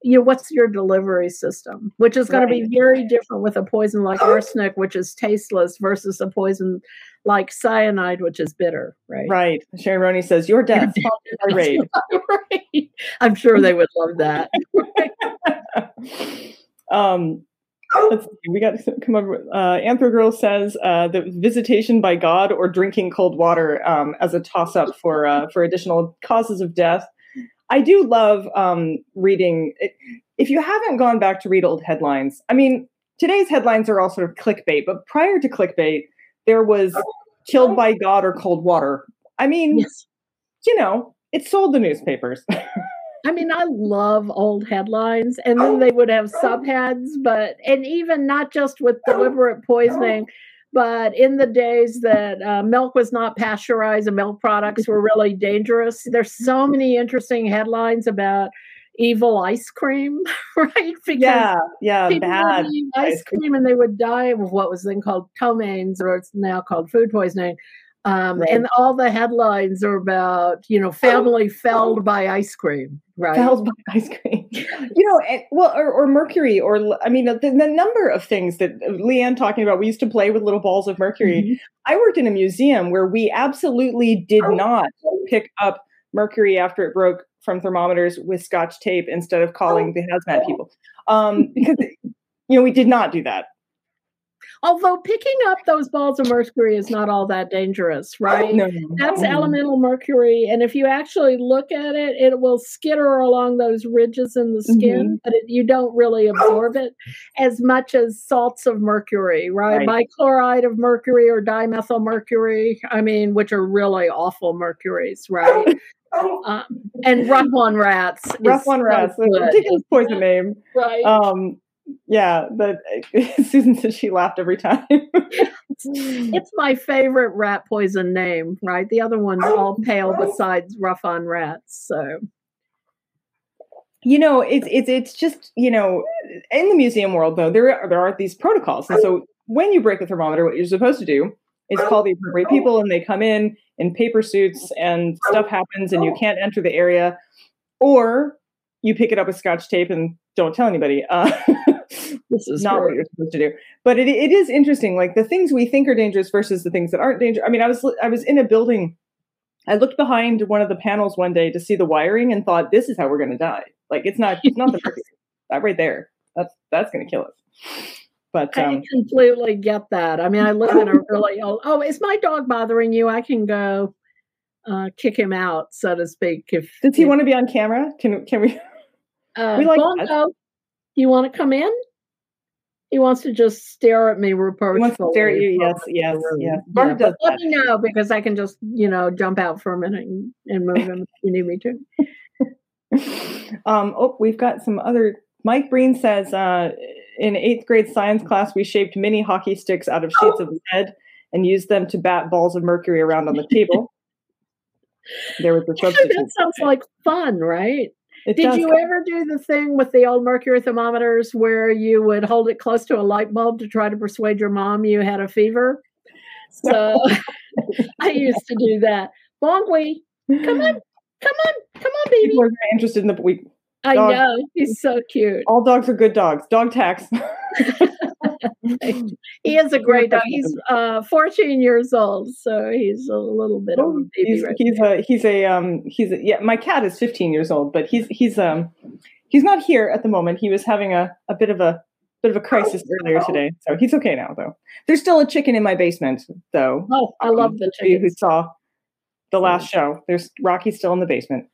You know what's your delivery system? Which is going to be very different with a poison like arsenic which is tasteless versus a poison like cyanide which is bitter right? Right. Sharon Roney says, "Your death, sponsored by Raid." right. I'm sure they would love that. Um, we got to come over. Uh, Anthro Girl says uh, that visitation by God or drinking cold water um, as a toss up for uh, for additional causes of death. I do love um, reading. If you haven't gone back to read old headlines, I mean, today's headlines are all sort of clickbait, but prior to clickbait, there was killed by God or cold water. I mean, yes you know, it sold the newspapers. I mean, I love old headlines, and then they would have subheads, but and even not just with deliberate poisoning, but in the days that uh, milk was not pasteurized and milk products were really dangerous. There's so many interesting headlines about evil ice cream, right? Because yeah, yeah, bad. ice cream and they would die of what was then called ptomaines, or it's now called food poisoning. Um, Right. And all the headlines are about, you know, family felled by ice cream, right? Felled by ice cream. You know, and, well, or, or mercury, or I mean, the, the number of things that uh, Leanne talking about. We used to play with little balls of mercury. Mhm. I worked in a museum where we absolutely did not pick up mercury after it broke from thermometers with scotch tape instead of calling the hazmat people, um, because you know we did not do that. Although picking up those balls of mercury is not all that dangerous, right? No, That's Mm. elemental mercury, and if you actually look at it, it will skitter along those ridges in the skin, Mm-hmm. but it, you don't really absorb it as much as salts of mercury, right? Bichloride of mercury or dimethyl mercury, I mean, which are really awful mercuries, right? um, and rough on rats. rough one rats. a good, ridiculous poison name. right? Um, yeah, but Susan said she laughed every time. It's my favorite rat poison name, right? The other ones all pale besides rough on rats. So you know it's it's it's just you know in the museum world though there are, there are these protocols and so when you break a thermometer what you're supposed to do is call the appropriate people and they come in in paper suits and stuff happens and you can't enter the area or you pick it up with scotch tape and don't tell anybody uh, this is not what you're supposed to do but it, it is interesting like the things we think are dangerous versus the things that aren't dangerous i mean i was i was in a building i looked behind one of the panels one day to see the wiring and thought this is how we're going to die like it's not it's not the that right there that's that's going to kill us But I um, completely get that. I mean, I live in a really old. Oh, is my dog bothering you? I can go uh, kick him out, so to speak. If does he if- want to be on camera? Can can we? Uh, we like that. Bongo, you want to come in? He wants to just stare at me He reproachfully. wants to stare at you. Yes, yes, the yes. Yeah, but let me know because I can just, you know, jump out for a minute and, and move him if you need me to. um, oh, we've got some other. Mike Breen says uh, in eighth grade science class, we shaped mini hockey sticks out of sheets of lead and used them to bat balls of mercury around on the table. there was the substitute. that sounds like fun, right? It Did you ever do the thing with the old mercury thermometers where you would hold it close to a light bulb to try to persuade your mom you had a fever? So I used to do that. Bongo, come on, come on, come on, baby. People are interested in the we. I know he's so cute. All dogs are good dogs. Dog tax. He is a great dog. He's uh, 14 years old, so he's a little bit of a baby he's right he's a he's a um he's a, yeah. My cat is 15 years old, but he's he's um he's not here at the moment. He was having a a bit of a bit of a crisis earlier today, so he's okay now though. There's still a chicken in my basement though. Oh, I love the you who saw the last show, there's Rocky still in the basement.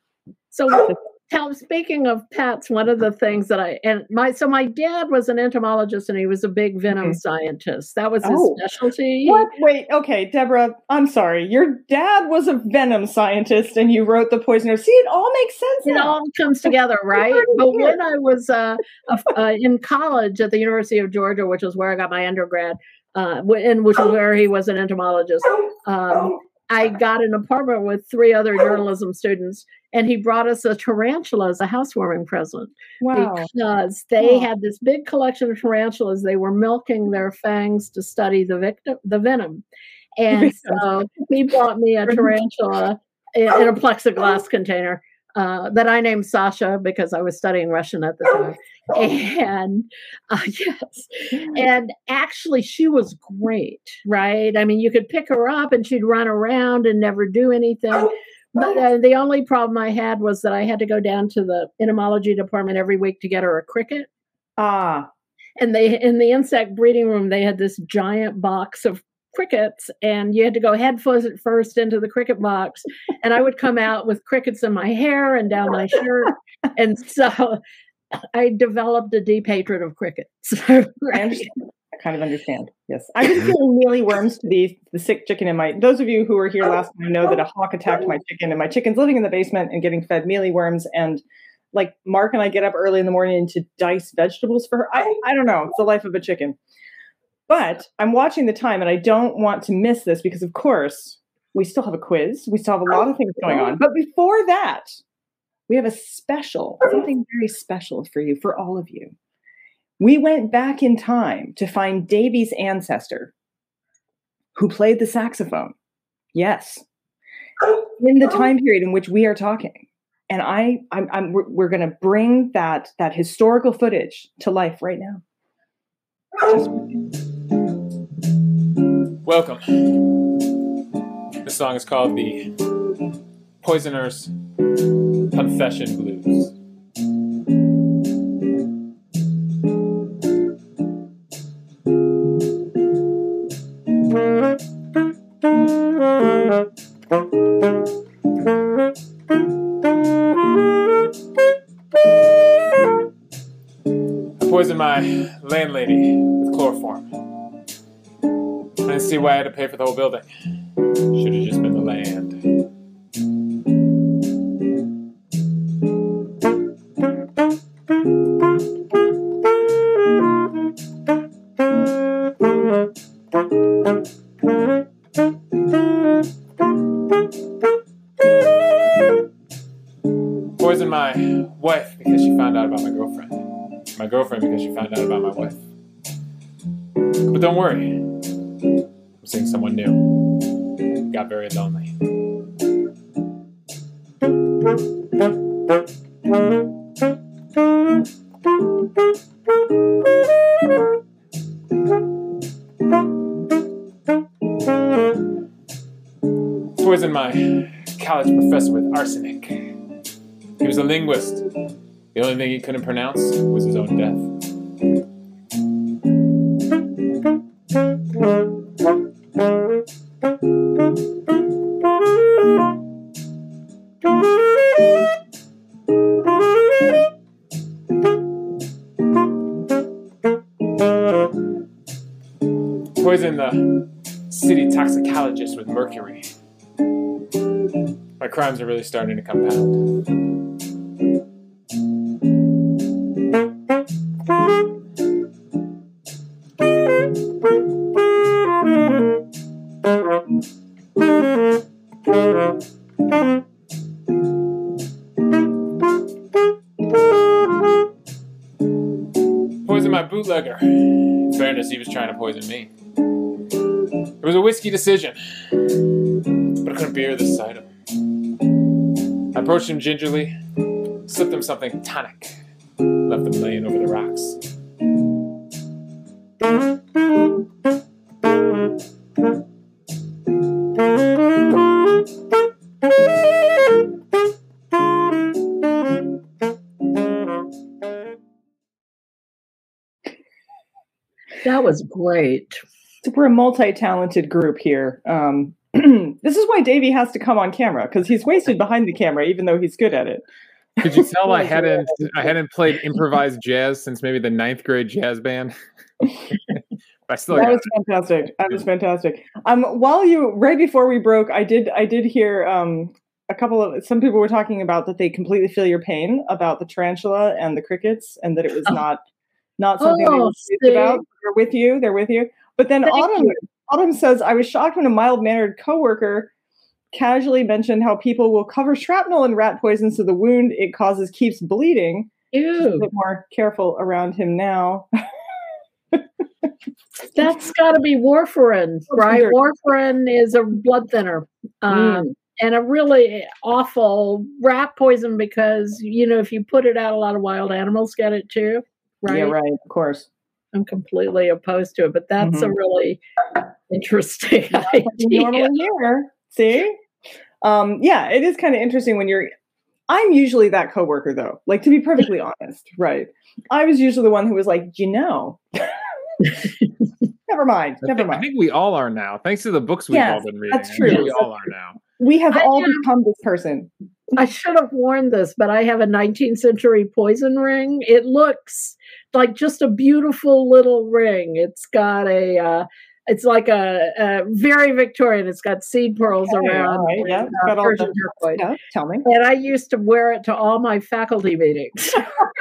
So, tell, speaking of pets, one of the things that I and my so my dad was an entomologist and he was a big venom Mhm. scientist. That was his Oh. specialty. What? Wait, okay, Deborah. I'm sorry. Your dad was a venom scientist, and you wrote the poisoner. See, it all makes sense It now. all comes together, right? But when I was uh, uh, uh, in college at the University of Georgia, which is where I got my undergrad, uh, and which is where he was an entomologist, um, I got an apartment with three other oh. journalism students, and he brought us a tarantula as a housewarming present Wow. because they Oh. had this big collection of tarantulas. They were milking their fangs to study the victim, the venom, and so he brought me a tarantula in, in a plexiglass container uh, that I named Sasha because I was studying Russian at the time. And uh, yes, and actually, she was great, right? I mean, you could pick her up and she'd run around and never do anything. But uh, the only problem I had was that I had to go down to the entomology department every week to get her a cricket. Ah, And they, in the insect breeding room, they had this giant box of crickets, and you had to go head first, first into the cricket box. And I would come out with crickets in my hair and down my shirt. And so I developed a deep hatred of crickets. I understand. I kind of understand. Yes, I've been feeling mealy worms to the the sick chicken in my. Those of you who were here last time know that a hawk attacked my chicken, and my chicken's living in the basement and getting fed mealy worms. And like Mark and I get up early in the morning to dice vegetables for her. I I don't know. It's the life of a chicken. But I'm watching the time, and I don't want to miss this because, of course, we still have a quiz. We still have a lot of things going on. But before that, we have a special, something very special for you, for all of you. We went back in time to find Davy's ancestor who played the saxophone. Yes. In the time period in which we are talking. And I, I'm, I'm we're, going to bring that that historical footage to life right now. Just- Welcome. This song is called the Poisoner's Confession Blues. Why I had to pay for the whole building. Should have just been the land. Poisoned my wife because she found out about my girlfriend. My girlfriend because she found out about my wife. But don't worry, seeing someone new. Got very lonely. Poisoned my college professor with arsenic. He was a linguist. The only thing he couldn't pronounce was his own death. With mercury. My crimes are really starting to compound. Poison my bootlegger. In fairness, he was trying to poison me. Decision, but I couldn't bear the sight of him. I approached him gingerly, slipped him something tonic, left him laying over the rocks. That was great. We're a multi-talented group here. Um, this is why Davey has to come on camera because he's wasted behind the camera, even though he's good at it. Could you tell I hadn't I hadn't played improvised jazz since maybe the ninth grade jazz band? I still that got was fantastic. That was fantastic. Um, while you right before we broke, I did I did hear um a couple of some people were talking about that they completely feel your pain about the tarantula and the crickets and that it was not not something they Oh, were pleased about. They're with you. They're with you. But then Thank Autumn you. Autumn says I was shocked when a mild mannered coworker casually mentioned how people will cover shrapnel and rat poison so the wound it causes keeps bleeding. Just a Ew, bit more careful around him now. that's got to be warfarin, right? Warfarin is a blood thinner. Um, And a really awful rat poison because, you know, if you put it out, a lot of wild animals get it too, right? Yeah, right. Of course. I'm completely opposed to it, but that's a Mhm. really interesting That's what we idea. normally hear. See? Um, yeah, it is kind of interesting when you're. I'm usually that coworker, though. Like to be perfectly honest, right? I was usually the one who was like, you know?" never mind. I Never think, I think we all are now, thanks to the books we've Yes, all been reading. that's I think true. We all are now. We have I all am- become this person. I should have worn this, but I have a 19th century poison ring. It looks like just a beautiful little ring. It's got a, uh, it's like a, a very Victorian. It's got seed pearls Okay, around. right, yeah, and, got all Persian the turquoise. stuff. Tell me. And I used to wear it to all my faculty meetings,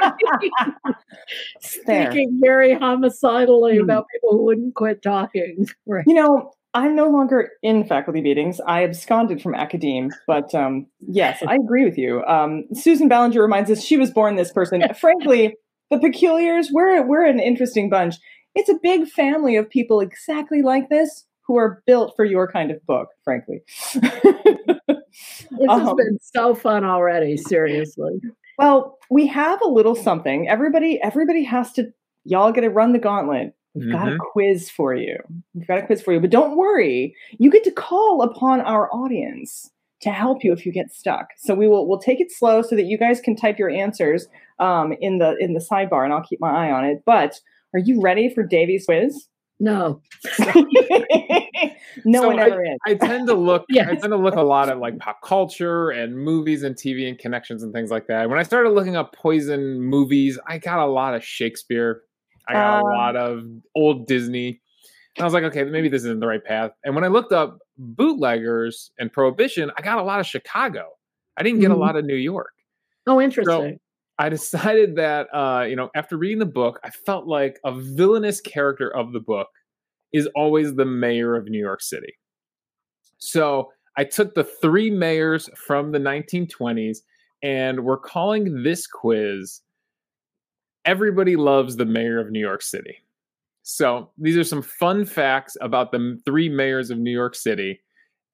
speaking very homicidally Hmm. about people who wouldn't quit talking. Right. You know, I'm no longer in faculty meetings. I absconded from academe, but um, yes, I agree with you. Um, Susan Ballinger reminds us she was born this person. Frankly, the Peculiars, we're we're an interesting bunch. It's a big family of people exactly like this who are built for your kind of book. Frankly, This has Um, been so fun already, seriously. well, we have a little something. Everybody, everybody has to. Y'all got to run the gauntlet. We've got a Mhm. quiz for you. We've got a quiz for you, but don't worry. You get to call upon our audience to help you if you get stuck. So we will we'll take it slow so that you guys can type your answers um, in the in the sidebar, and I'll keep my eye on it. But are you ready for Davy's quiz? No. no So one ever is. I tend to look. I tend to look a lot at like pop culture and movies and TV and connections and things like that. When I started looking up poison movies, I got a lot of Shakespeare. I got a Um, lot of old Disney. And I was like, okay, maybe this isn't the right path. And when I looked up bootleggers and prohibition, I got a lot of Chicago. I didn't get Mhm. a lot of New York. Oh, interesting. I decided that uh, you know, after reading the book, I felt like a villainous character of the book is always the mayor of New York City. So I took the three mayors from the 1920s, and we're calling this quiz Everybody Loves the Mayor of New York City. So these are some fun facts about the three mayors of New York City,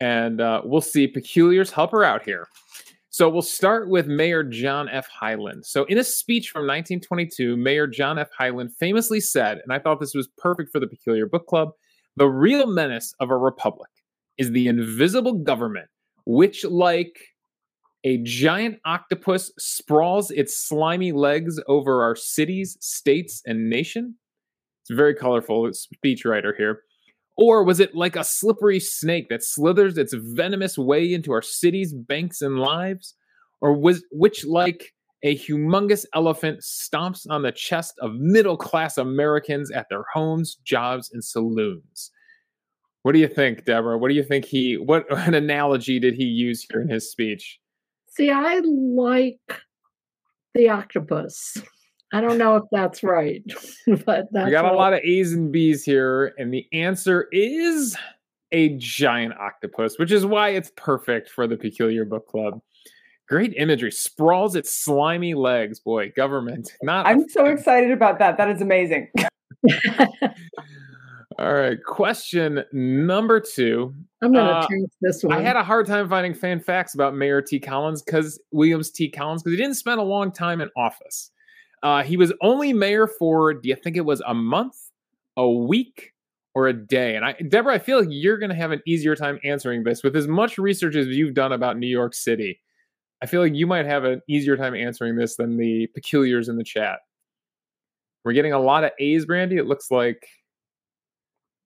and uh, we'll see. Peculiars help her out here. So we'll start with Mayor John F. Hylan. So in a speech from 1922, Mayor John F. Hylan famously said, and I thought this was perfect for the Peculiar Book Club, the real menace of a republic is the invisible government, which, like a giant octopus, sprawls its slimy legs over our cities, states, and nation. It's a very colorful speechwriter here. Or was it like a slippery snake that slithers its venomous way into our cities, banks, and lives? Or was which like a humongous elephant stomps on the chest of middle class Americans at their homes, jobs, and saloons? What do you think, Deborah? What do you think he what an analogy did he use here in his speech? See, I like the octopus. I don't know if that's right, but that's We got a what- lot of A's and B's here, and the answer is a giant octopus, which is why it's perfect for the Peculiar Book Club. Great imagery, sprawls its slimy legs. Boy, government. Not. I'm so excited about that. That is amazing. All right, question number two. I'm going to Uh, change this one. I had a hard time finding fan facts about Mayor T. Collins because Williams T. Collins because he didn't spend a long time in office. Uh, he was only mayor for, do you think it was a month, a week, or a day? And I, Deborah, I feel like you're going to have an easier time answering this with as much research as you've done about New York City. I feel like you might have an easier time answering this than the peculiars in the chat. We're getting a lot of A's, Brandy. It looks like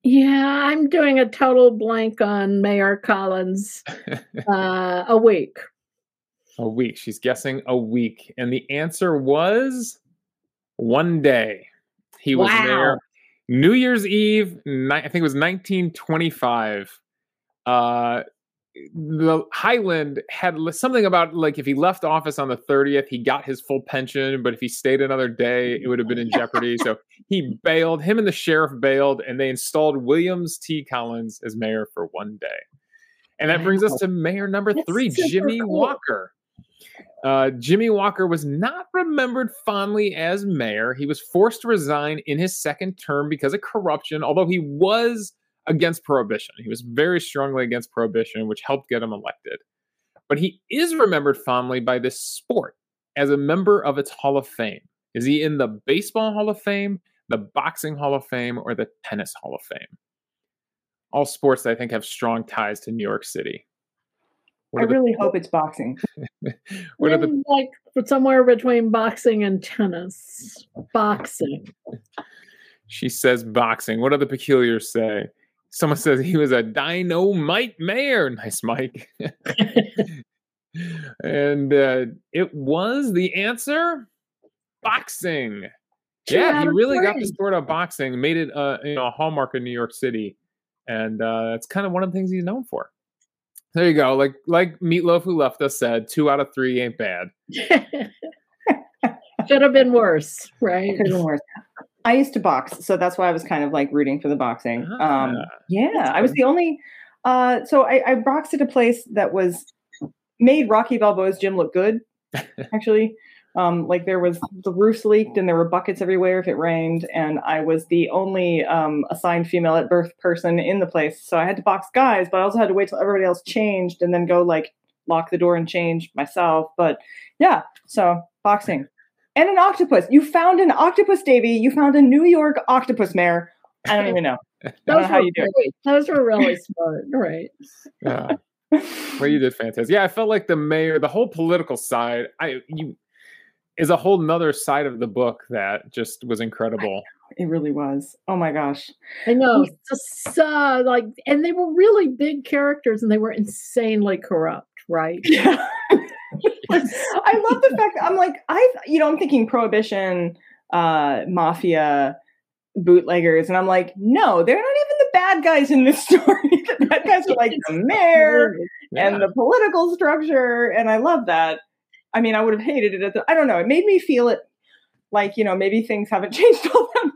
yeah, I'm doing a total blank on Mayor Collins. uh, a week. A week. She's guessing a week. And the answer was one day. He was Wow. there New Year's Eve, I think it was 1925. Uh, the Hylan had something about like if he left office on the 30th, he got his full pension, but if he stayed another day, it would have been in jeopardy. so he bailed, him and the sheriff bailed, and they installed Williams T. Collins as mayor for one day. And that brings us to mayor number three, Jimmy. Walker. Uh, Jimmy Walker was not remembered fondly as mayor. He was forced to resign in his second term because of corruption, although he was against prohibition. He was very strongly against prohibition, which helped get him elected. But he is remembered fondly by this sport as a member of its Hall of Fame. Is he in the Baseball Hall of Fame, the Boxing Hall of Fame, or the Tennis Hall of Fame? All sports I think have strong ties to New York City. What I are the- really hope it's boxing. what are the I'm like somewhere between boxing and tennis. Boxing. She says boxing. What do the peculiars say? Someone says he was a dynamite mayor. Nice, Mike. and uh, it was the answer boxing. Two yeah, he of really got the three. sport of boxing, made it uh, you know a hallmark in New York City, and uh, it's kind of one of the things he's known for. There you go. Like like Meatloaf, who left us, said, two out of three ain't bad. Should have been worse, right? Could have been worse. I used to box, so that's why I was kind of like rooting for the boxing. Um, Ah, yeah, I was the only. Uh, so I, I boxed at a place that was made Rocky Balboa's gym look good. Actually, um, like there was the roofs leaked and there were buckets everywhere if it rained, and I was the only um, assigned female at birth person in the place. So I had to box guys, but I also had to wait till everybody else changed and then go like lock the door and change myself. But yeah, so boxing and an octopus. You found an octopus, Davy. You found a New York octopus mare. I don't even know. I don't know Those how were you do great. Those were really smart, right? yeah. well, you did fantastic. Yeah, I felt like the mayor, the whole political side, I you is a whole nother side of the book that just was incredible. It really was. Oh my gosh. I know. Just, uh, like, and they were really big characters, and they were insanely corrupt, right? Yeah. I love the fact that I'm like, I, you know, I'm thinking prohibition, uh, mafia, bootleggers, and I'm like, no, they're not even the bad guys in this story. the bad guys are like the mayor and the political structure, and I love that. I mean, I would have hated it at the, I don't know, it made me feel it like, you know, maybe things haven't changed all that much.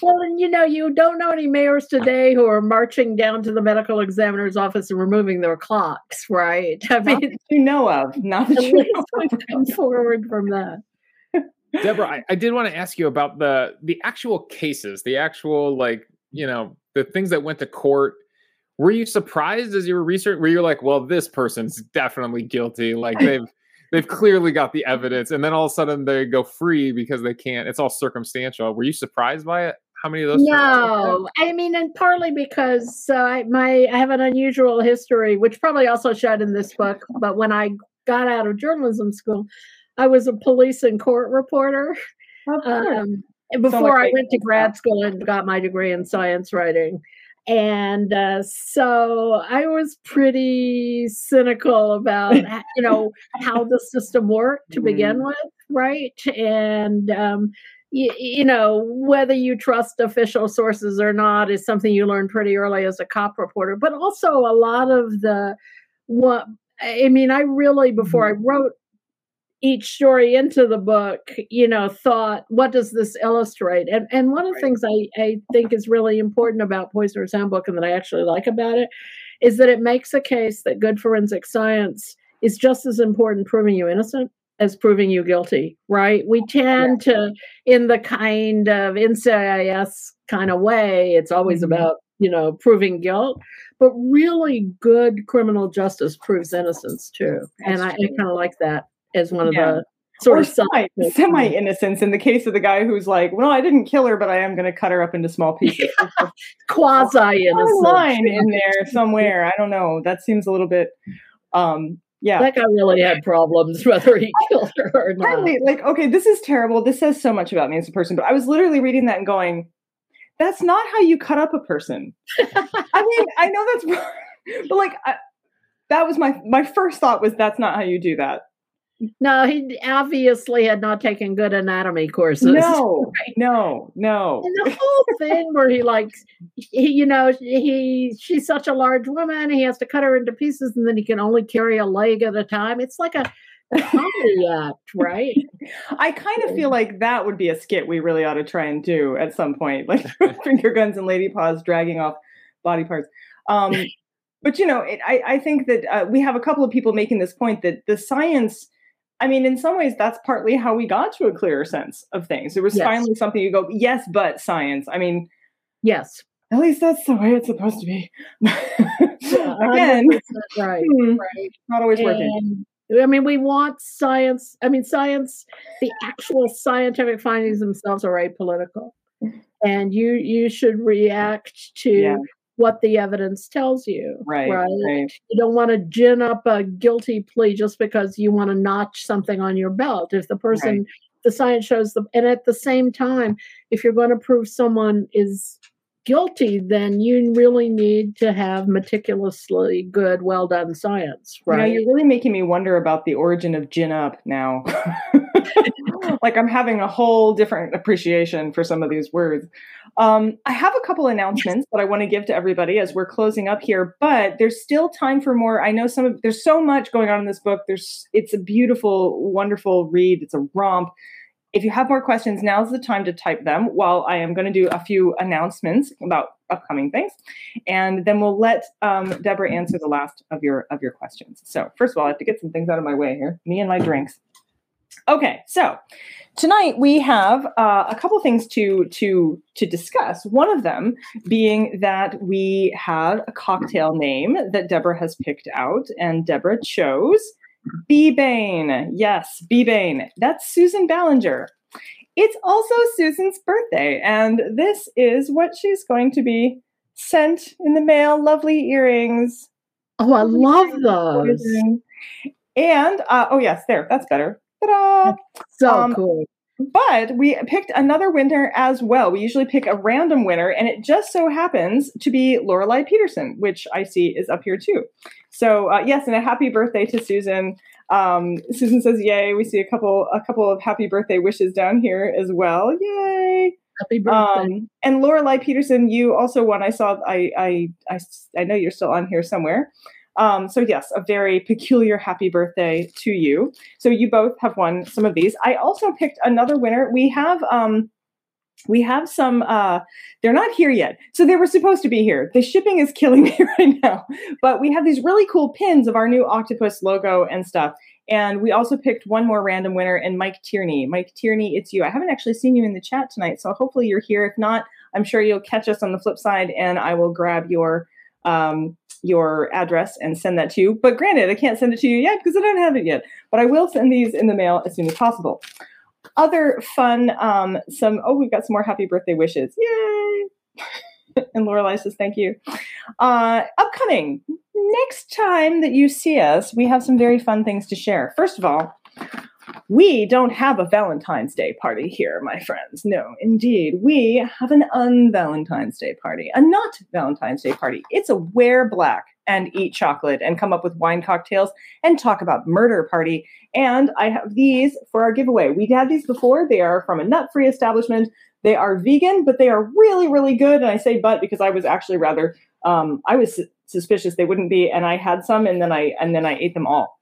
Well, and you know, you don't know any mayors today who are marching down to the medical examiner's office and removing their clocks, right? I Not mean, that you know of, not that at you least know we've come forward from that. Deborah, I, I did want to ask you about the the actual cases, the actual like you know the things that went to court. Were you surprised as you were researching? Were you like, well, this person's definitely guilty? Like they've they've clearly got the evidence, and then all of a sudden they go free because they can't. It's all circumstantial. Were you surprised by it? How many of those? No, I mean, and partly because uh, I, my I have an unusual history, which probably also showed in this book. But when I got out of journalism school, I was a police and court reporter. Um, and before like I went to grad school and got my degree in science writing. And uh, so I was pretty cynical about you know how the system worked to begin with, right? And um, you, you know whether you trust official sources or not is something you learn pretty early as a cop reporter. But also a lot of the what I mean, I really before I wrote each story into the book, you know, thought, what does this illustrate? And and one of the things I, I think is really important about Poisoner's Handbook and that I actually like about it is that it makes a case that good forensic science is just as important proving you innocent as proving you guilty, right? We tend to, in the kind of NCIS kind of way, it's always Mhm. about, you know, proving guilt, but really good criminal justice proves innocence too. and I, I kind of like that as one of Yeah. the sort or of semi semi innocence in the case of the guy who's like, well, I didn't kill her, but I am going to cut her up into small pieces. quasi innocent. line in there somewhere. I don't know. That seems a little bit. Um, yeah. That guy really had problems whether he killed her or not. Partly, like, okay, this is terrible. This says so much about me as a person, but I was literally reading that and going, that's not how you cut up a person. I mean, I know that's but like, I, that was my my first thought was that's not how you do that. No, he obviously had not taken good anatomy courses. No, no, no. And the whole thing where he like, he, you know, he she's such a large woman, he has to cut her into pieces, and then he can only carry a leg at a time. It's like a comedy act, right? I kind of feel like that would be a skit we really ought to try and do at some point, like finger guns and lady paws dragging off body parts. Um, but you know, it, I, I think that uh, we have a couple of people making this point that the science. I mean, in some ways, that's partly how we got to a clearer sense of things. It was Yes. finally something you go, yes, but science. I mean, Yes, at least that's the way it's supposed to be. Again, right, hmm, right. not always working. I mean, we want science. I mean, science. The actual scientific findings themselves are apolitical, and you you should react to Yeah. What the evidence tells you. Right, right. right. You don't want to gin up a guilty plea just because you want to notch something on your belt. If the person, the science shows them, and at the same time, if you're going to prove someone is guilty, then you really need to have meticulously good, well done science, You know, right? you're really making me wonder about the origin of gin up now. like I'm having a whole different appreciation for some of these words. Um, I have a couple announcements that I want to give to everybody as we're closing up here, but there's still time for more. I know some of there's so much going on in this book. There's it's a beautiful, wonderful read. It's a romp. If you have more questions, now's the time to type them while I am going to do a few announcements about upcoming things. And then we'll let um, Deborah answer the last of your of your questions. So first of all, I have to get some things out of my way here. Me and my drinks. Okay, so tonight we have uh, a couple things to to to discuss. One of them being that we have a cocktail name that Deborah has picked out, and Deborah chose Bebane. Yes, Bebane. That's Susan Ballinger. It's also Susan's birthday, and this is what she's going to be sent in the mail. Lovely earrings. Oh, I love those. And uh, oh yes, there. That's better. Ta-da! So Um, cool. But we picked another winner as well. We usually pick a random winner, and it just so happens to be Lorelei Peterson, which I see is up here too. So uh, yes, and a happy birthday to Susan. Um, Susan says, "Yay!" We see a couple a couple of happy birthday wishes down here as well. Yay! Happy birthday. Um, and Lorelei Peterson, you also won. I saw. I, I I I know you're still on here somewhere. Um, so yes, a very peculiar happy birthday to you. So you both have won some of these. I also picked another winner. We have um, we have some. Uh, they're not here yet, so they were supposed to be here. The shipping is killing me right now, but we have these really cool pins of our new octopus logo and stuff. And we also picked one more random winner, and Mike Tierney. Mike Tierney, it's you. I haven't actually seen you in the chat tonight, so hopefully you're here. If not, I'm sure you'll catch us on the flip side, and I will grab your um, your address and send that to you. But granted, I can't send it to you yet because I don't have it yet. But I will send these in the mail as soon as possible. Other fun, um, some oh, we've got some more happy birthday wishes. Yay! and Lorelei says thank you. Uh, upcoming next time that you see us, we have some very fun things to share. First of all, we don't have a Valentine's Day party here, my friends. No, indeed. We have an un-Valentine's Day party, a not Valentine's Day party. It's a wear black and eat chocolate and come up with wine cocktails and talk about murder party. And I have these for our giveaway. We've had these before. They are from a nut-free establishment. They are vegan, but they are really, really good. And I say but because I was actually rather um, I was suspicious they wouldn't be, and I had some, and then I and then I ate them all.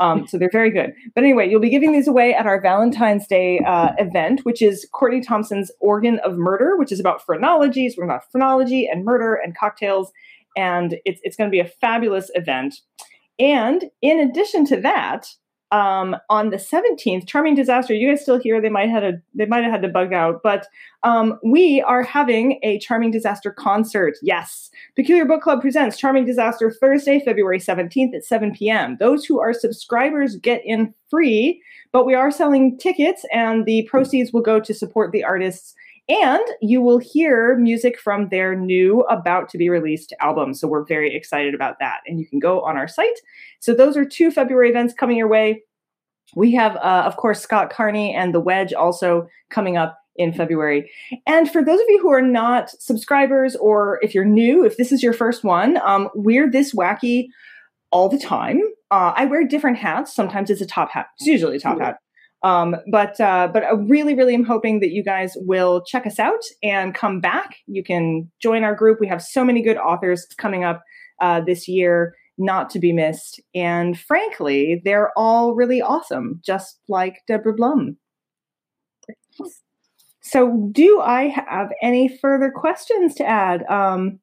Um, so they're very good. But anyway, you'll be giving these away at our Valentine's Day uh, event, which is Courtney Thompson's Organ of Murder, which is about phrenology. We're about phrenology and murder and cocktails, and it's it's going to be a fabulous event. And in addition to that, um, on the 17th, Charming Disaster, you guys still here? They might have had a, they might have had to bug out, but um, we are having a Charming Disaster concert. Yes, Peculiar Book Club presents Charming Disaster Thursday, February 17th at 7 p.m. Those who are subscribers get in free, but we are selling tickets, and the proceeds will go to support the artists. And you will hear music from their new, about to be released album. So we're very excited about that. And you can go on our site. So those are two February events coming your way. We have, uh, of course, Scott Carney and The Wedge also coming up in February. And for those of you who are not subscribers, or if you're new, if this is your first one, um, we're this wacky all the time. Uh, I wear different hats. Sometimes it's a top hat. It's usually a top hat. Um, but uh, but I really really am hoping that you guys will check us out and come back. You can join our group. We have so many good authors coming up uh, this year, not to be missed. And frankly, they're all really awesome, just like Deborah Blum. So, do I have any further questions to add? Um,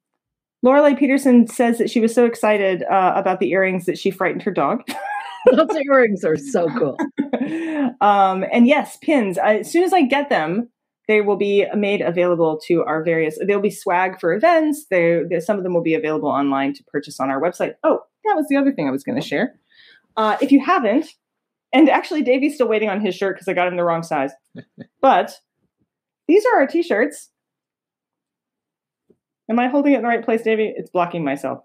Lorelei Peterson says that she was so excited uh, about the earrings that she frightened her dog. Those earrings are so cool. um, and yes, pins. I, as soon as I get them, they will be made available to our various. They'll be swag for events. They, they some of them will be available online to purchase on our website. Oh, that was the other thing I was going to share. Uh, if you haven't, and actually, Davey's still waiting on his shirt because I got him the wrong size. but these are our t-shirts. Am I holding it in the right place, Davey? It's blocking myself.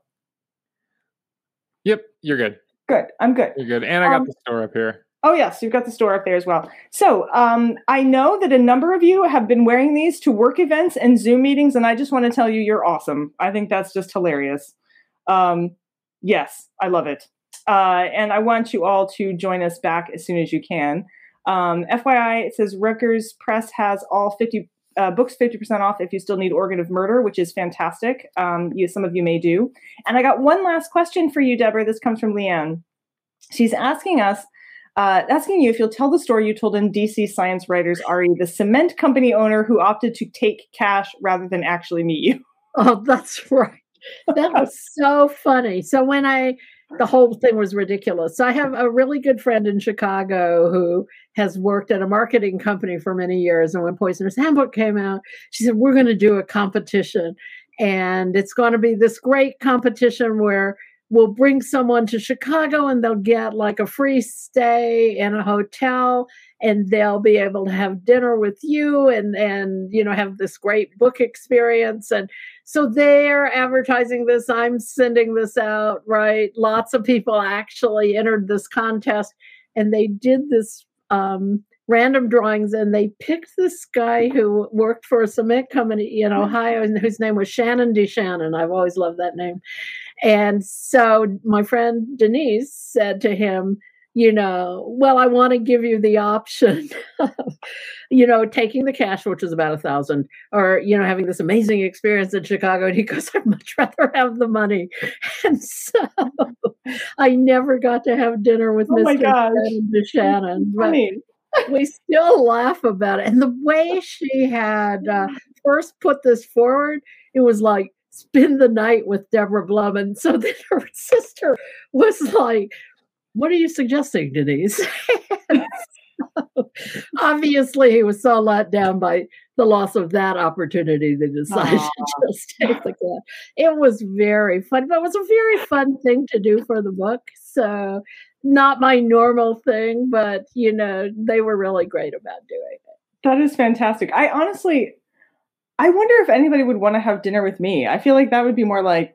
Yep, you're good. Good. I'm good. You're good. And I got Um, the store up here. Oh yes, you've got the store up there as well. So um, I know that a number of you have been wearing these to work events and Zoom meetings, and I just want to tell you, you're awesome. I think that's just hilarious. Um, yes, I love it, uh, and I want you all to join us back as soon as you can. Um, FYI, it says Rutgers Press has all 50 uh, books 50% off if you still need Organ of Murder, which is fantastic. Um, you, some of you may do. And I got one last question for you, Deborah. This comes from Leanne. She's asking us, uh, asking you if you'll tell the story you told in DC Science Writers, Ari, the cement company owner who opted to take cash rather than actually meet you. Oh, that's right. That was so funny. So when I the whole thing was ridiculous. So I have a really good friend in Chicago who has worked at a marketing company for many years. And when Poisoner's Handbook came out, she said, We're going to do a competition. And it's going to be this great competition where we'll bring someone to Chicago and they'll get like a free stay in a hotel and they'll be able to have dinner with you and and you know have this great book experience. And so they're advertising this i'm sending this out right? Lots of people actually entered this contest and they did this um, random drawings and they picked this guy who worked for a cement company in ohio and whose name was shannon DeShannon. i've always loved that name. And so my friend denise said to him you know, well, I want to give you the option of, you know, taking the cash, which is about a thousand, or, you know, having this amazing experience in Chicago. And he goes, I'd much rather have the money. And so I never got to have dinner with Oh Mr. Shannon Shannon. But we still laugh about it. And the way she had uh, first put this forward, it was like, spend the night with Deborah Blum. And so then her sister was like, what are you suggesting, Denise? So, obviously, he was so let down by the loss of that opportunity they decided Aw. to just take the cat. It was very fun, but it was a very fun thing to do for the book. So, not my normal thing, but you know, they were really great about doing it. That is fantastic. I honestly, I wonder if anybody would want to have dinner with me. I feel like that would be more like,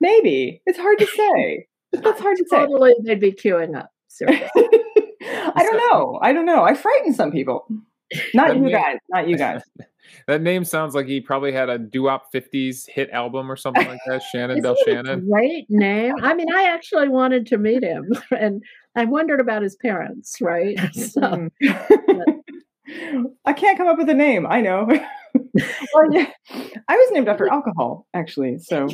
maybe. It's hard to say. That's hard to say. Totally, they'd be queuing up. I don't know. I don't know. I frighten some people. Not you guys. Not you guys. That name sounds like he probably had a doo-wop 50s hit album or something like that. Shannon Bell Isn't it a Shannon. Great name. I mean, I actually wanted to meet him, and I wondered about his parents. Right. So, Mm. I can't come up with a name. I know. well, yeah, I was named after alcohol, actually. So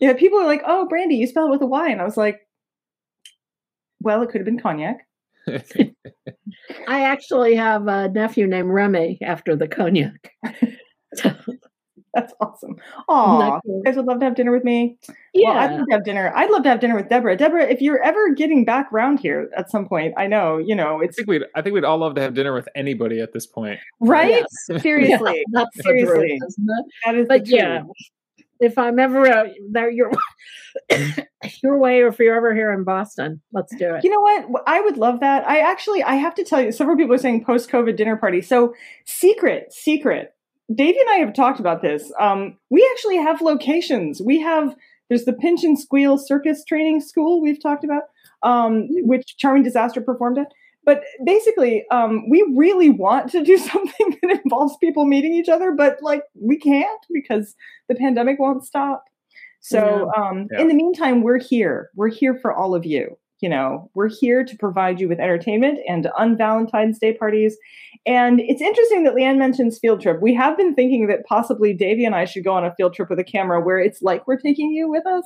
yeah, people are like, "Oh, Brandy, you spell it with a Y," and I was like, "Well, it could have been cognac." I actually have a nephew named Remy after the cognac. That's awesome. Aw, Not you guys would love to have dinner with me. Yeah. Well, I'd love to have dinner. I'd love to have dinner with Deborah. Deborah, if you're ever getting back around here at some point, I know, you know, I think we'd I think we'd all love to have dinner with anybody at this point. right. Yes. Seriously, Yeah, that's the truth, seriously. isn't it? that is. But the yeah, truth. If I'm ever uh, there, your your way, or if you're ever here in Boston, let's do it. You know what? I would love that. I actually, I have to tell you, several people are saying post-COVID dinner party. So secret, secret. Davey and I have talked about this. Um, we actually have locations. We have there's the Pinch and Squeal Circus Training School we've talked about, um, which Charming Disaster performed at. But basically, um, we really want to do something that involves people meeting each other, but like we can't because the pandemic won't stop. So um, Yeah. in the meantime, we're here. We're here for all of you. You know, we're here to provide you with entertainment and unvalentine's Day parties. And it's interesting that Leanne mentions field trip. We have been thinking that possibly Davey and I should go on a field trip with a camera where it's like we're taking you with us.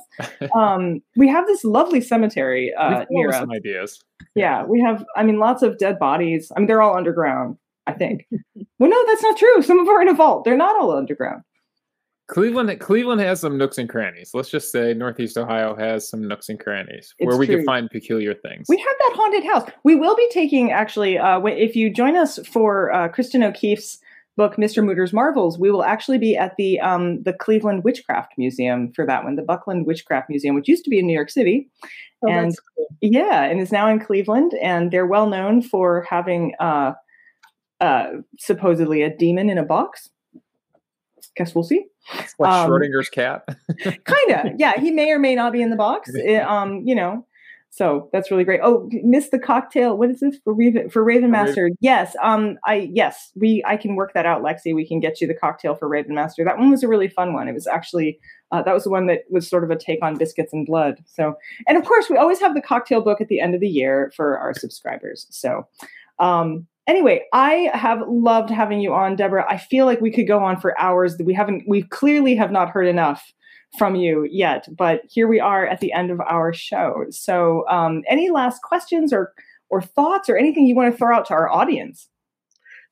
Um, we have this lovely cemetery uh, near us. some ideas. Yeah, we have. I mean, lots of dead bodies. I mean, they're all underground. I think. well, no, that's not true. Some of them are in a vault. They're not all underground. Cleveland Cleveland has some nooks and crannies. Let's just say Northeast Ohio has some nooks and crannies where It's we true. can find peculiar things. We have that haunted house. We will be taking actually. Uh, if you join us for uh, Cristin O'Keefe's book, Mr. Mütter's Marvels, we will actually be at the um, the Cleveland Witchcraft Museum for that one, the Buckland Witchcraft Museum, which used to be in New York City. Oh, and cool. Yeah, and is now in Cleveland, and they're well known for having uh, uh, supposedly a demon in a box. Guess we'll see. It's like um, Schrodinger's cat. Kinda, yeah. He may or may not be in the box. eh, um, you know, so that's really great. Oh, miss the cocktail. What is this for Raven for Raven Master? Yes. Um, I yes, we I can work that out, Lexi. We can get you the cocktail for Raven Master. That one was a really fun one. It was actually uh, that was the one that was sort of a take on biscuits and blood. So, and of course, we always have the cocktail book at the end of the year for our subscribers. So, um, anyway, I have loved having you on, Deborah. I feel like we could go on for hours. We haven't, we clearly have not heard enough from you yet, but here we are at the end of our show. So, um, any last questions or or thoughts or anything you want to throw out to our audience?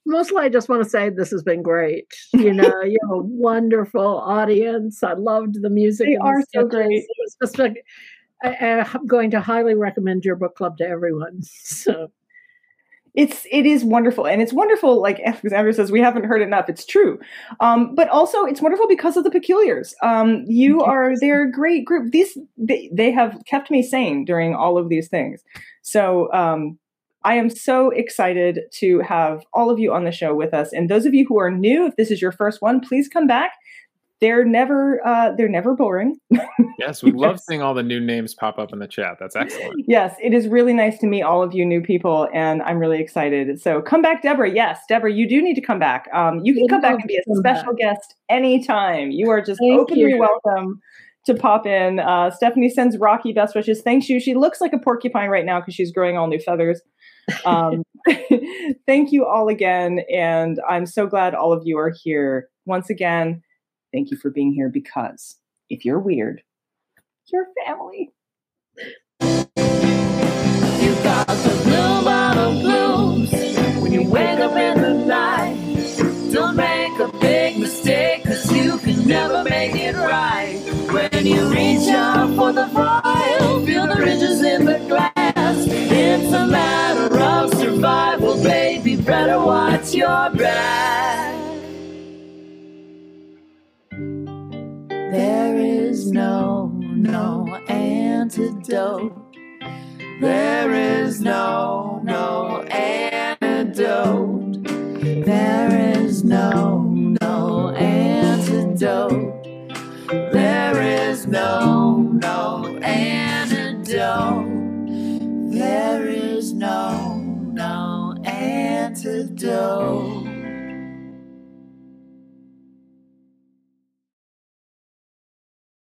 Mostly, I just want to say this has been great. You know, you have a wonderful audience. I loved the music. They and the are so great. It was just like, I, I'm going to highly recommend your book club to everyone. So, it's it is wonderful and it's wonderful like alexander says we haven't heard enough. It's true. Um, but also it's wonderful because of the peculiars. Um, you are they're a great group. These they, they have kept me sane during all of these things. So um, i am so excited to have all of you on the show with us. And those of you who are new if this is your first one please come back they're never uh, they're never boring yes, we love seeing all the new names pop up in the chat. That's excellent. Yes, it is really nice to meet all of you new people, and I'm really excited. So come back, Deborah. Yes, Deborah, you do need to come back. Um, you can Would come back and be a come special guest anytime. You are just Thank openly you. welcome to pop in. Uh, Stephanie sends Rocky best wishes. Thanks you. She looks like a porcupine right now because she's growing all new feathers. Um, thank you all again, and I'm so glad all of you are here once again. Thank you for being here because if you're weird, you're family. You got the blue bottle blues when you wake up in the night. Don't make a big mistake, cause you can never make it right. When you reach out for the vial, feel the ridges in the glass. It's a matter of survival, baby. Better watch your back. There is no, no antidote. There is no, no antidote. There is no, no antidote. There is no, no antidote. There is no, no antidote.